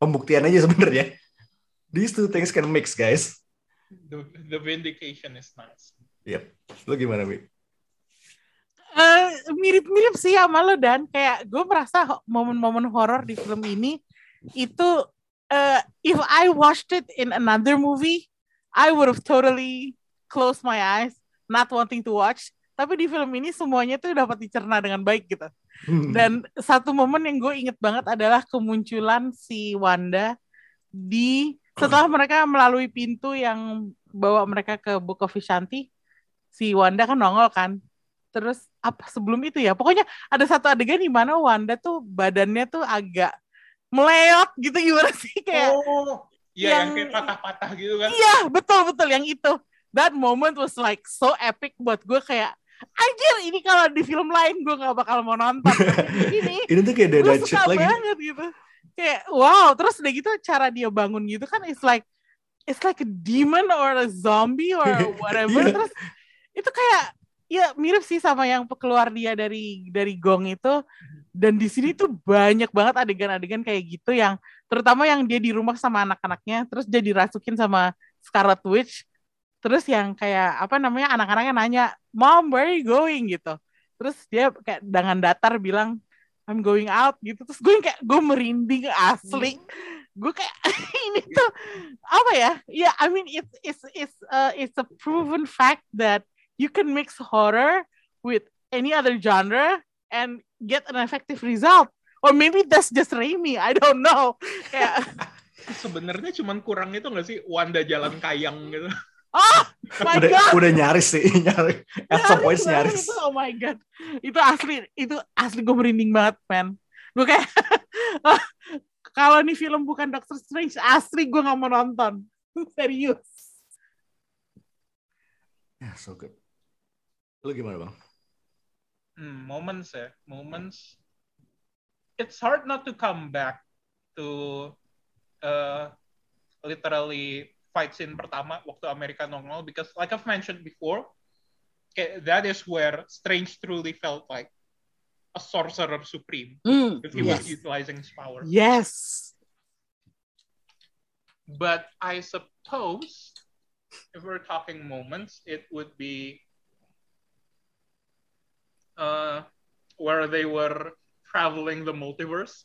Pembuktian aja sebenarnya. [LAUGHS] These two things can mix guys. The, the vindication is nice. Yep. Lo gimana Mi? Uh, mirip-mirip sih sama lo dan. Kayak gue merasa momen-momen horor di film ini itu uh, if I watched it in another movie I would have totally closed my eyes, not wanting to watch. Tapi di film ini semuanya tuh dapat dicerna dengan baik gitu. Hmm. Dan satu momen yang gue inget banget adalah kemunculan si Wanda di setelah mereka melalui pintu yang bawa mereka ke Book of Vishanti, si Wanda kan nongol kan. terus apa sebelum itu ya pokoknya ada satu adegan di mana Wanda tuh badannya tuh agak meleot gitu gimana sih kayak Oh, iya yang, yang- kayak patah-patah gitu kan. iya betul betul yang itu that moment was like so epic buat gue kayak anjir ini kalau di film lain gue nggak bakal mau nonton [LAUGHS] ini Ini tuh kayak Dead gue suka lagi. banget gitu kayak wow terus udah gitu cara dia bangun gitu kan it's like it's like a demon or a zombie or [LAUGHS] whatever Iya. terus itu kayak ya mirip sih sama yang keluar dia dari dari gong itu dan di sini tuh banyak banget adegan-adegan kayak gitu yang terutama yang dia di rumah sama anak-anaknya terus dia dirasukin sama Scarlet Witch. Terus yang kayak apa namanya anak-anaknya nanya mom where are you going? gitu. Terus dia kayak dengan datar bilang I'm going out gitu. Terus gue kayak gue merinding asli. Gue kayak [LAUGHS] ini tuh apa ya? Ya I mean it's it's it's uh, it's a proven fact that you can mix horror with any other genre and get an effective result or maybe that's just Raimi I don't know kayak [LAUGHS] Sebenarnya cuman kurang itu nggak sih Wanda jalan kayang gitu. oh my Udah god udah nyaris sih, [LAUGHS] nyaris. At some point nyaris. itu, oh my god itu asli itu asli gue merinding banget man gue kayak [LAUGHS] kalau nih film bukan Doctor Strange asli gue nggak mau nonton serius Ya, so good. Lu gimana bang? Hmm, moments ya, moments. It's hard not to come back to uh, literally fight scene pertama waktu Amerika nongol because like I've mentioned before, kayak that is where Strange truly felt like a sorcerer supreme Hmm, if he was utilizing his power. yes. But I suppose if we're talking moments, it would be uh, where they were traveling the multiverse.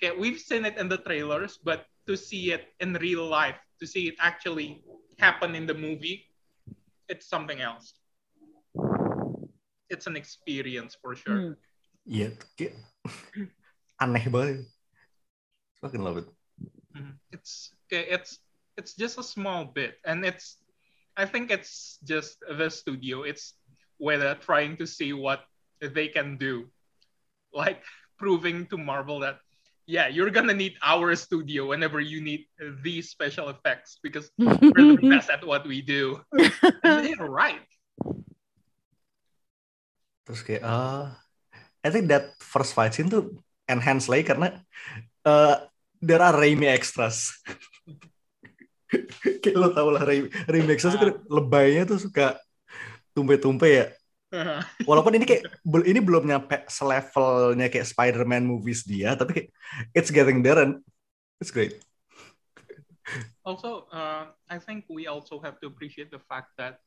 Okay, we've seen it in the trailers, but to see it in real life, to see it actually happen in the movie, it's something else. It's an experience for sure. Hmm. Iya, kayak [LAUGHS] aneh banget. Fucking love it. Mhm. It's okay, it's it's just a small bit, and it's I think it's just the studio. It's where they're trying to see what they can do, [LAUGHS] like proving to Marvel that yeah, you're gonna need our studio whenever you need these special effects because we're the best at what we do. [LAUGHS] They're right. Terus kayak, ah, I think that first fight scene tuh enhance lagi karena uh, there are Raimi extras. [LAUGHS] kayak lo tau lah Raimi, Raimi extras tuh kan lebaynya tuh suka tumpe-tumpe ya. [LAUGHS] Walaupun ini kayak ini belum nyampe selevelnya kayak Spider-Man movies dia, tapi kayak it's getting there and it's great. Also, uh, I think we also have to appreciate the fact that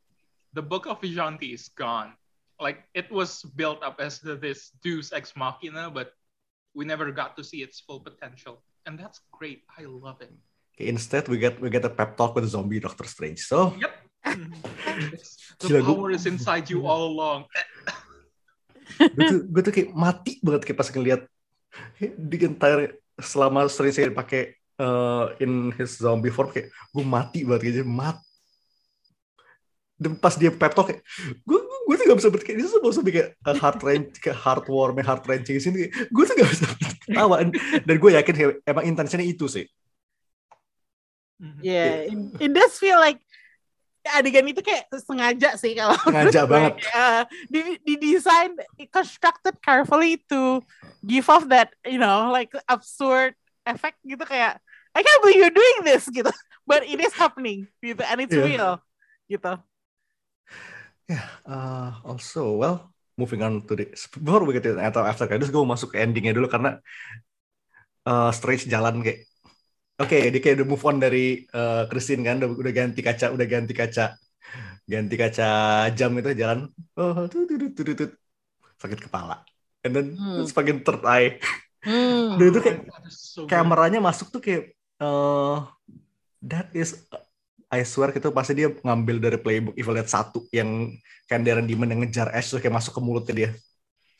the book of Vijanti is gone. Like it was built up as the, this Deus ex machina, but we never got to see its full potential, and that's great. I love it. Kayak instead we get we get a pep talk with zombie Doctor Strange. So Yep. The Gila, power is inside you all along. gue tuh gue tuh kayak mati banget kayak pas ngeliat di entire selama Strange saya pakai uh, in his zombie form kayak gue mati banget gitu mat dan pas dia pep talk kayak gue gue tuh gak bisa ber- kayak ini to be kayak heart wrench kayak heartwarming heart wrenching sini gue tuh gak bisa ketawa dan gue yakin kayak emang intensinya itu sih yeah it, it does feel like adegan itu kayak sengaja sih kalau Sengaja banget. Kayak, di, di design constructed carefully to give off that you know like absurd effect gitu kayak I can't believe you're doing this gitu but it is happening gitu and it's Yeah. real gitu Uh, also, well, moving on to the before we get to atau after credits, gue masuk ke endingnya dulu karena uh, Strange jalan kayak oke, dia kayak udah move on dari uh, Christine kan, udah, udah ganti kaca, udah ganti kaca, ganti kaca jam itu jalan, oh, tut, tut, tut, tut. sakit kepala, and then Hmm. terus makin third eye, Hmm. dan itu kayak so kameranya masuk tuh kayak uh, that is I swear gitu pasti dia ngambil dari playbook Evil Dead 1 yang kan Darren Demon yang ngejar Ash terus kayak masuk ke mulutnya dia.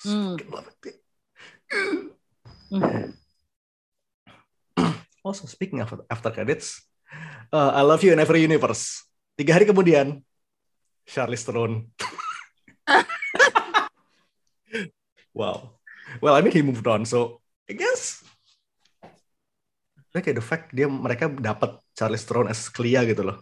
Hmm. Fucking love it. Hmm. Also speaking of after credits, uh, I love you in every universe. Tiga hari kemudian, Charlize Theron [LAUGHS] wow. Well, I mean he moved on, so I guess kayak the fact dia mereka dapat Charlize Theron as Clea gitu loh.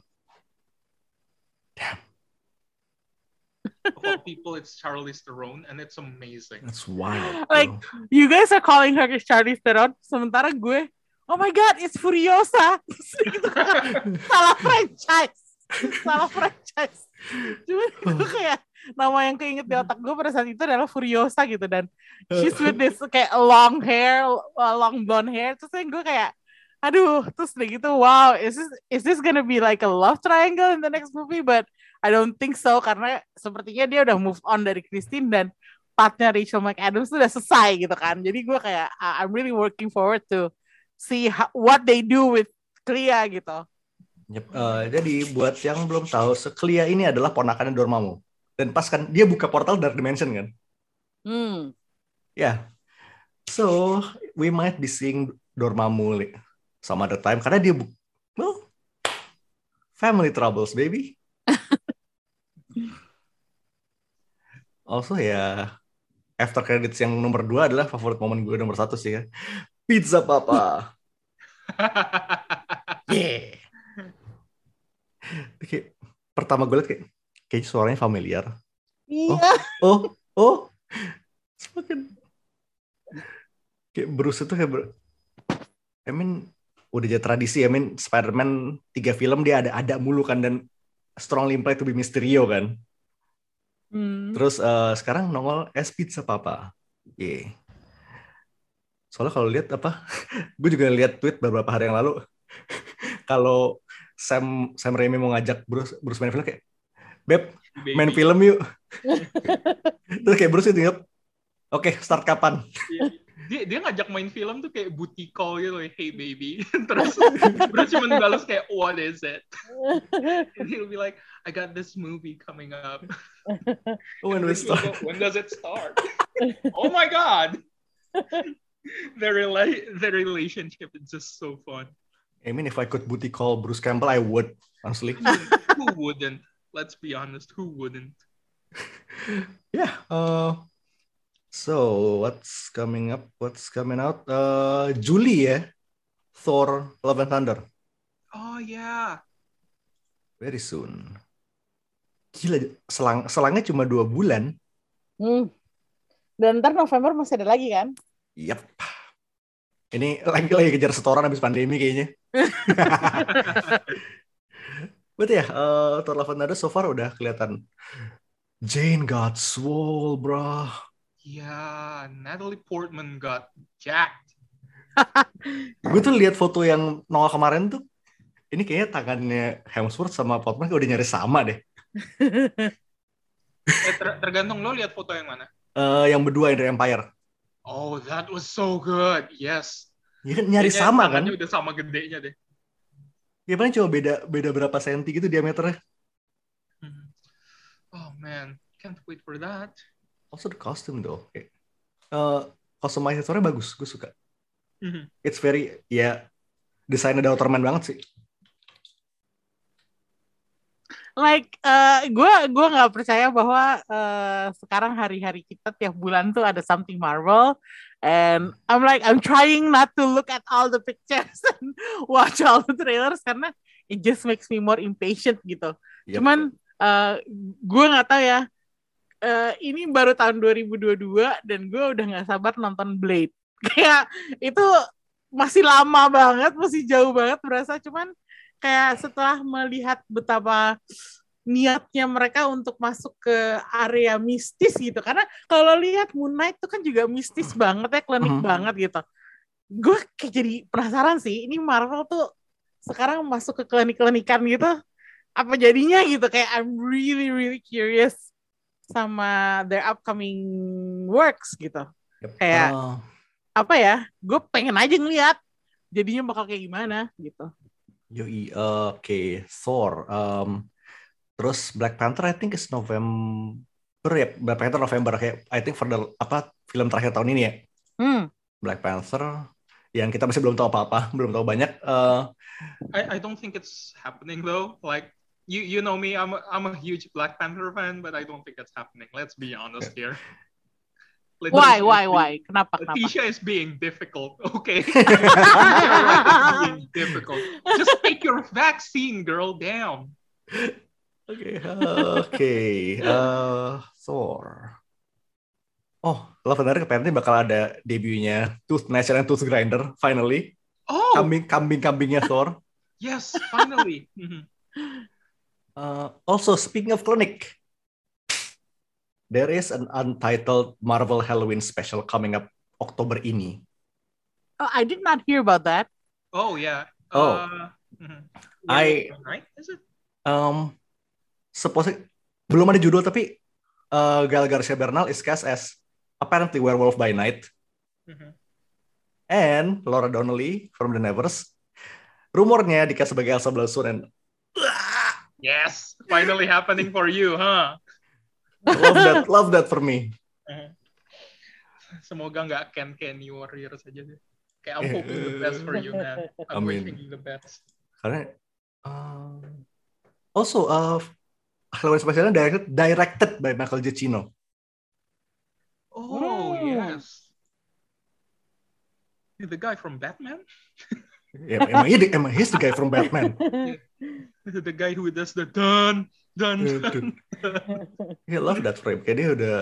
Of all people, it's Charlize Theron, and it's amazing. That's wild. Like. You guys are calling her Charlize Theron, sementara gue, oh my god, it's Furiosa. Gitu [LAUGHS] salah franchise. Salah franchise. Cuman gue kayak, nama yang keinget di otak gue pada saat itu adalah Furiosa gitu. Dan she's with this kayak long hair, uh, long blonde hair. Terus gue kayak, aduh, terus udah gitu, wow, is this, is this gonna be like a love triangle in the next movie? But I don't think so, karena sepertinya dia udah move on dari Christine dan partnya Rachel McAdams tuh udah selesai gitu kan. Jadi gue kayak I'm really working forward to see how, what they do with Clea gitu. Yep. eh, jadi buat yang belum tahu, Clea ini adalah ponakannya Dormammu. Dan pas kan dia buka portal Dark Dimension kan. Hmm. Ya. So, we might be seeing Dormammu some other time karena dia bu- well, family troubles, baby. [LAUGHS] also ya after credits yang nomor dua adalah favorit momen gue nomor satu sih ya. Pizza Papa. [LAUGHS] Yeah. Kayak, pertama gue liat kayak kayaknya suaranya familiar. Iya. Oh, oh. Semakin kayak Bruce itu kayak ber... I mean udah jadi tradisi I mean Spider-Man tiga film dia ada ada mulu kan dan strongly imply to be Mysterio kan. Hmm. Terus eh, sekarang nongol as Pizza Papa. Yeah. Soalnya kalau lihat apa, [LAUGHS] gue juga lihat tweet beberapa hari yang lalu. [LAUGHS] kalau Sam Sam Raimi mau ngajak Bruce Bruce main film kayak, Beb, Baby. main film yuk. [LAUGHS] Terus kayak Bruce itu oke start kapan? dia dia ngajak main film tuh kayak booty call gitu like, hey baby terus terus cuma balas kayak what is it and he'll be like I got this movie coming up When when does it start oh my god [LAUGHS] the rela- the relationship is just so fun I mean if I could booty call Bruce Campbell, I would honestly. [LAUGHS] who wouldn't let's be honest who wouldn't [LAUGHS] Yeah. Uh, so what's coming up? What's coming out? Uh, Juli ya. Thor: Love and Thunder. oh yeah Very soon. Gila, selang selangnya cuma dua bulan. Hmm. Dan ntar November masih ada lagi kan? Yap. Ini lagi lagi kejar setoran habis pandemi kayaknya. [LAUGHS] But ya, uh, Thor: Love and Thunder so far udah kelihatan. Jane got swole, bro. yeah Natalie Portman got jacked [LAUGHS] Gue tuh lihat foto yang nongol kemarin tuh. Ini kayaknya tangannya Hemsworth sama Portman udah nyaris sama deh. [LAUGHS] eh, ter- tergantung lo lihat foto yang mana Eh, yang berdua yang dari Empire. Oh that was so good yes Ya kan nyaris Kayaknya sama kan? udah sama gedenya deh Ya paling cuma beda beda berapa senti gitu diameternya. Hmm. Oh man, can't wait for that. Also the costume though. Kayak, eh, customizatornya bagus, gue suka. Mhm. It's very ya desainnya ada Outerman banget sih. Like, eh gue gue nggak percaya bahwa eh, sekarang hari-hari kita tiap bulan tuh ada something Marvel, and I'm like I'm trying not to look at all the pictures [LAUGHS] and watch all the trailers karena it just makes me more impatient gitu. Yep. Cuman eh gue nggak tahu ya. eh ini baru tahun 2022 dan gue udah nggak sabar nonton Blade. [LAUGHS] Kayak itu masih lama banget, masih jauh banget berasa. Cuman kayak setelah melihat betapa niatnya mereka untuk masuk ke area mistis gitu. Karena kalau lihat Moon Knight itu kan juga mistis banget ya klinik Mhm. banget gitu. Gue kayak jadi penasaran sih ini Marvel tuh sekarang masuk ke klinik-klinikan gitu apa jadinya gitu? Kayak I'm really really curious sama their upcoming works gitu. Yep. kayak Eh, apa ya gue pengen aja ngeliat jadinya bakal kayak gimana gitu Yoi, oke, Thor. Um, terus Black Panther, I think is November ya. Black Panther November kayak I think for the apa film terakhir tahun ini ya. hmm Black Panther yang kita masih belum tahu apa-apa, [LAUGHS] belum tahu banyak. Eh, I, I don't think it's happening though. Like you you know me. I'm a, I'm a huge Black Panther fan, but I don't think that's happening. Let's be honest here. Why, Letitia why, why? being- Kenapa, kenapa? Letitia is being difficult. Okay. [LAUGHS] Being difficult. Just take your vaccine, girl. Down. Oke, oke. Eh, Thor. Oh, Love and Thunder apparently bakal ada debutnya Tooth Gnasher and Tooth Grinder finally. Oh, Kambing kambing kambingnya Thor. yes, finally. Mhm. Uh, also, speaking of clinic, there is an untitled Marvel Halloween special coming up Oktober ini. Oh, I did not hear about that. oh yeah. Oh. Uh, mhm. I- right. Is it? Um, supposedly belum ada judul tapi uh, Gal Garcia Bernal is cast as apparently Werewolf by Night Mhm. and Laura Donnelly from The Nevers. Rumornya dikasih sebagai Elsa Blasun and Yes, finally happening for you, huh? Love that, love that for me. [LAUGHS] Semoga nggak Ken Kenny Warrior saja deh. Kayak I'm hoping the best for you, man. I'm Amin. wishing you the best. Karena uh, also uh, Halloween specialnya directed directed by Michael Giacchino. Oh Hmm. yes. You're the guy from Batman? Ya, emang, he, emang he's the guy from Batman. [LAUGHS] the guy who does the dun dun. I love that frame. Kayak dia udah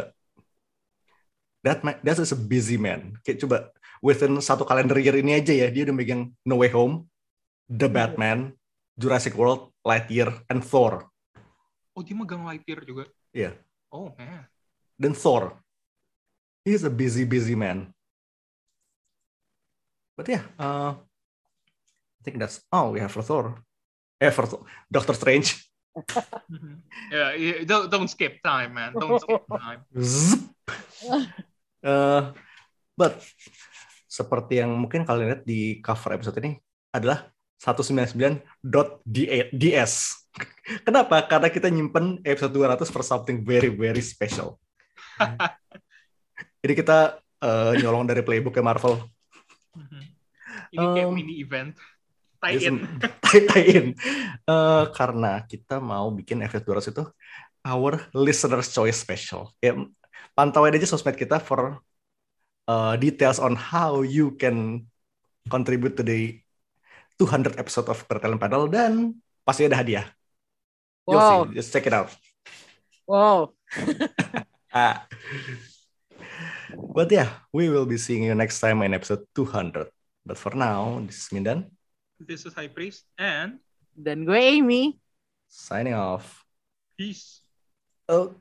that man, that is a busy man. Kayak coba within satu kalender year ini aja ya dia udah megang No Way Home, The Batman, Jurassic World, Lightyear, and Thor. Oh dia megang Lightyear juga. Iya. Oh man. Dan Thor. He's a busy busy man. But yeah, uh, I think that's oh we have for Thor. Eh for Thor. Doctor Strange. Mhm. Yeah, don't don't skip time, man. Don't skip [LAUGHS] time. Eh, but seperti yang mungkin kalian lihat di cover episode ini adalah 199.ds. [LAUGHS] Kenapa? Karena kita nyimpen episode 200 for something very very special. [LAUGHS] Jadi kita eh, nyolong dari playbook Marvel. Mhm. Ini kayak Um, mini event. Tie in. tie-in. Eh, karena kita mau bikin episode 200 itu our listener's choice special. Ya, pantauin aja sosmed kita for uh, details on how you can contribute to the 200 episode of Bertalent Panel dan pasti ada hadiah. You'll Wow. see. Just check it out. Wow. [LAUGHS] Ah. But yeah, we will be seeing you next time in episode 200. But for now, this is Mindan This is High Priest and Dan gue Amy. signing off. peace. Oh.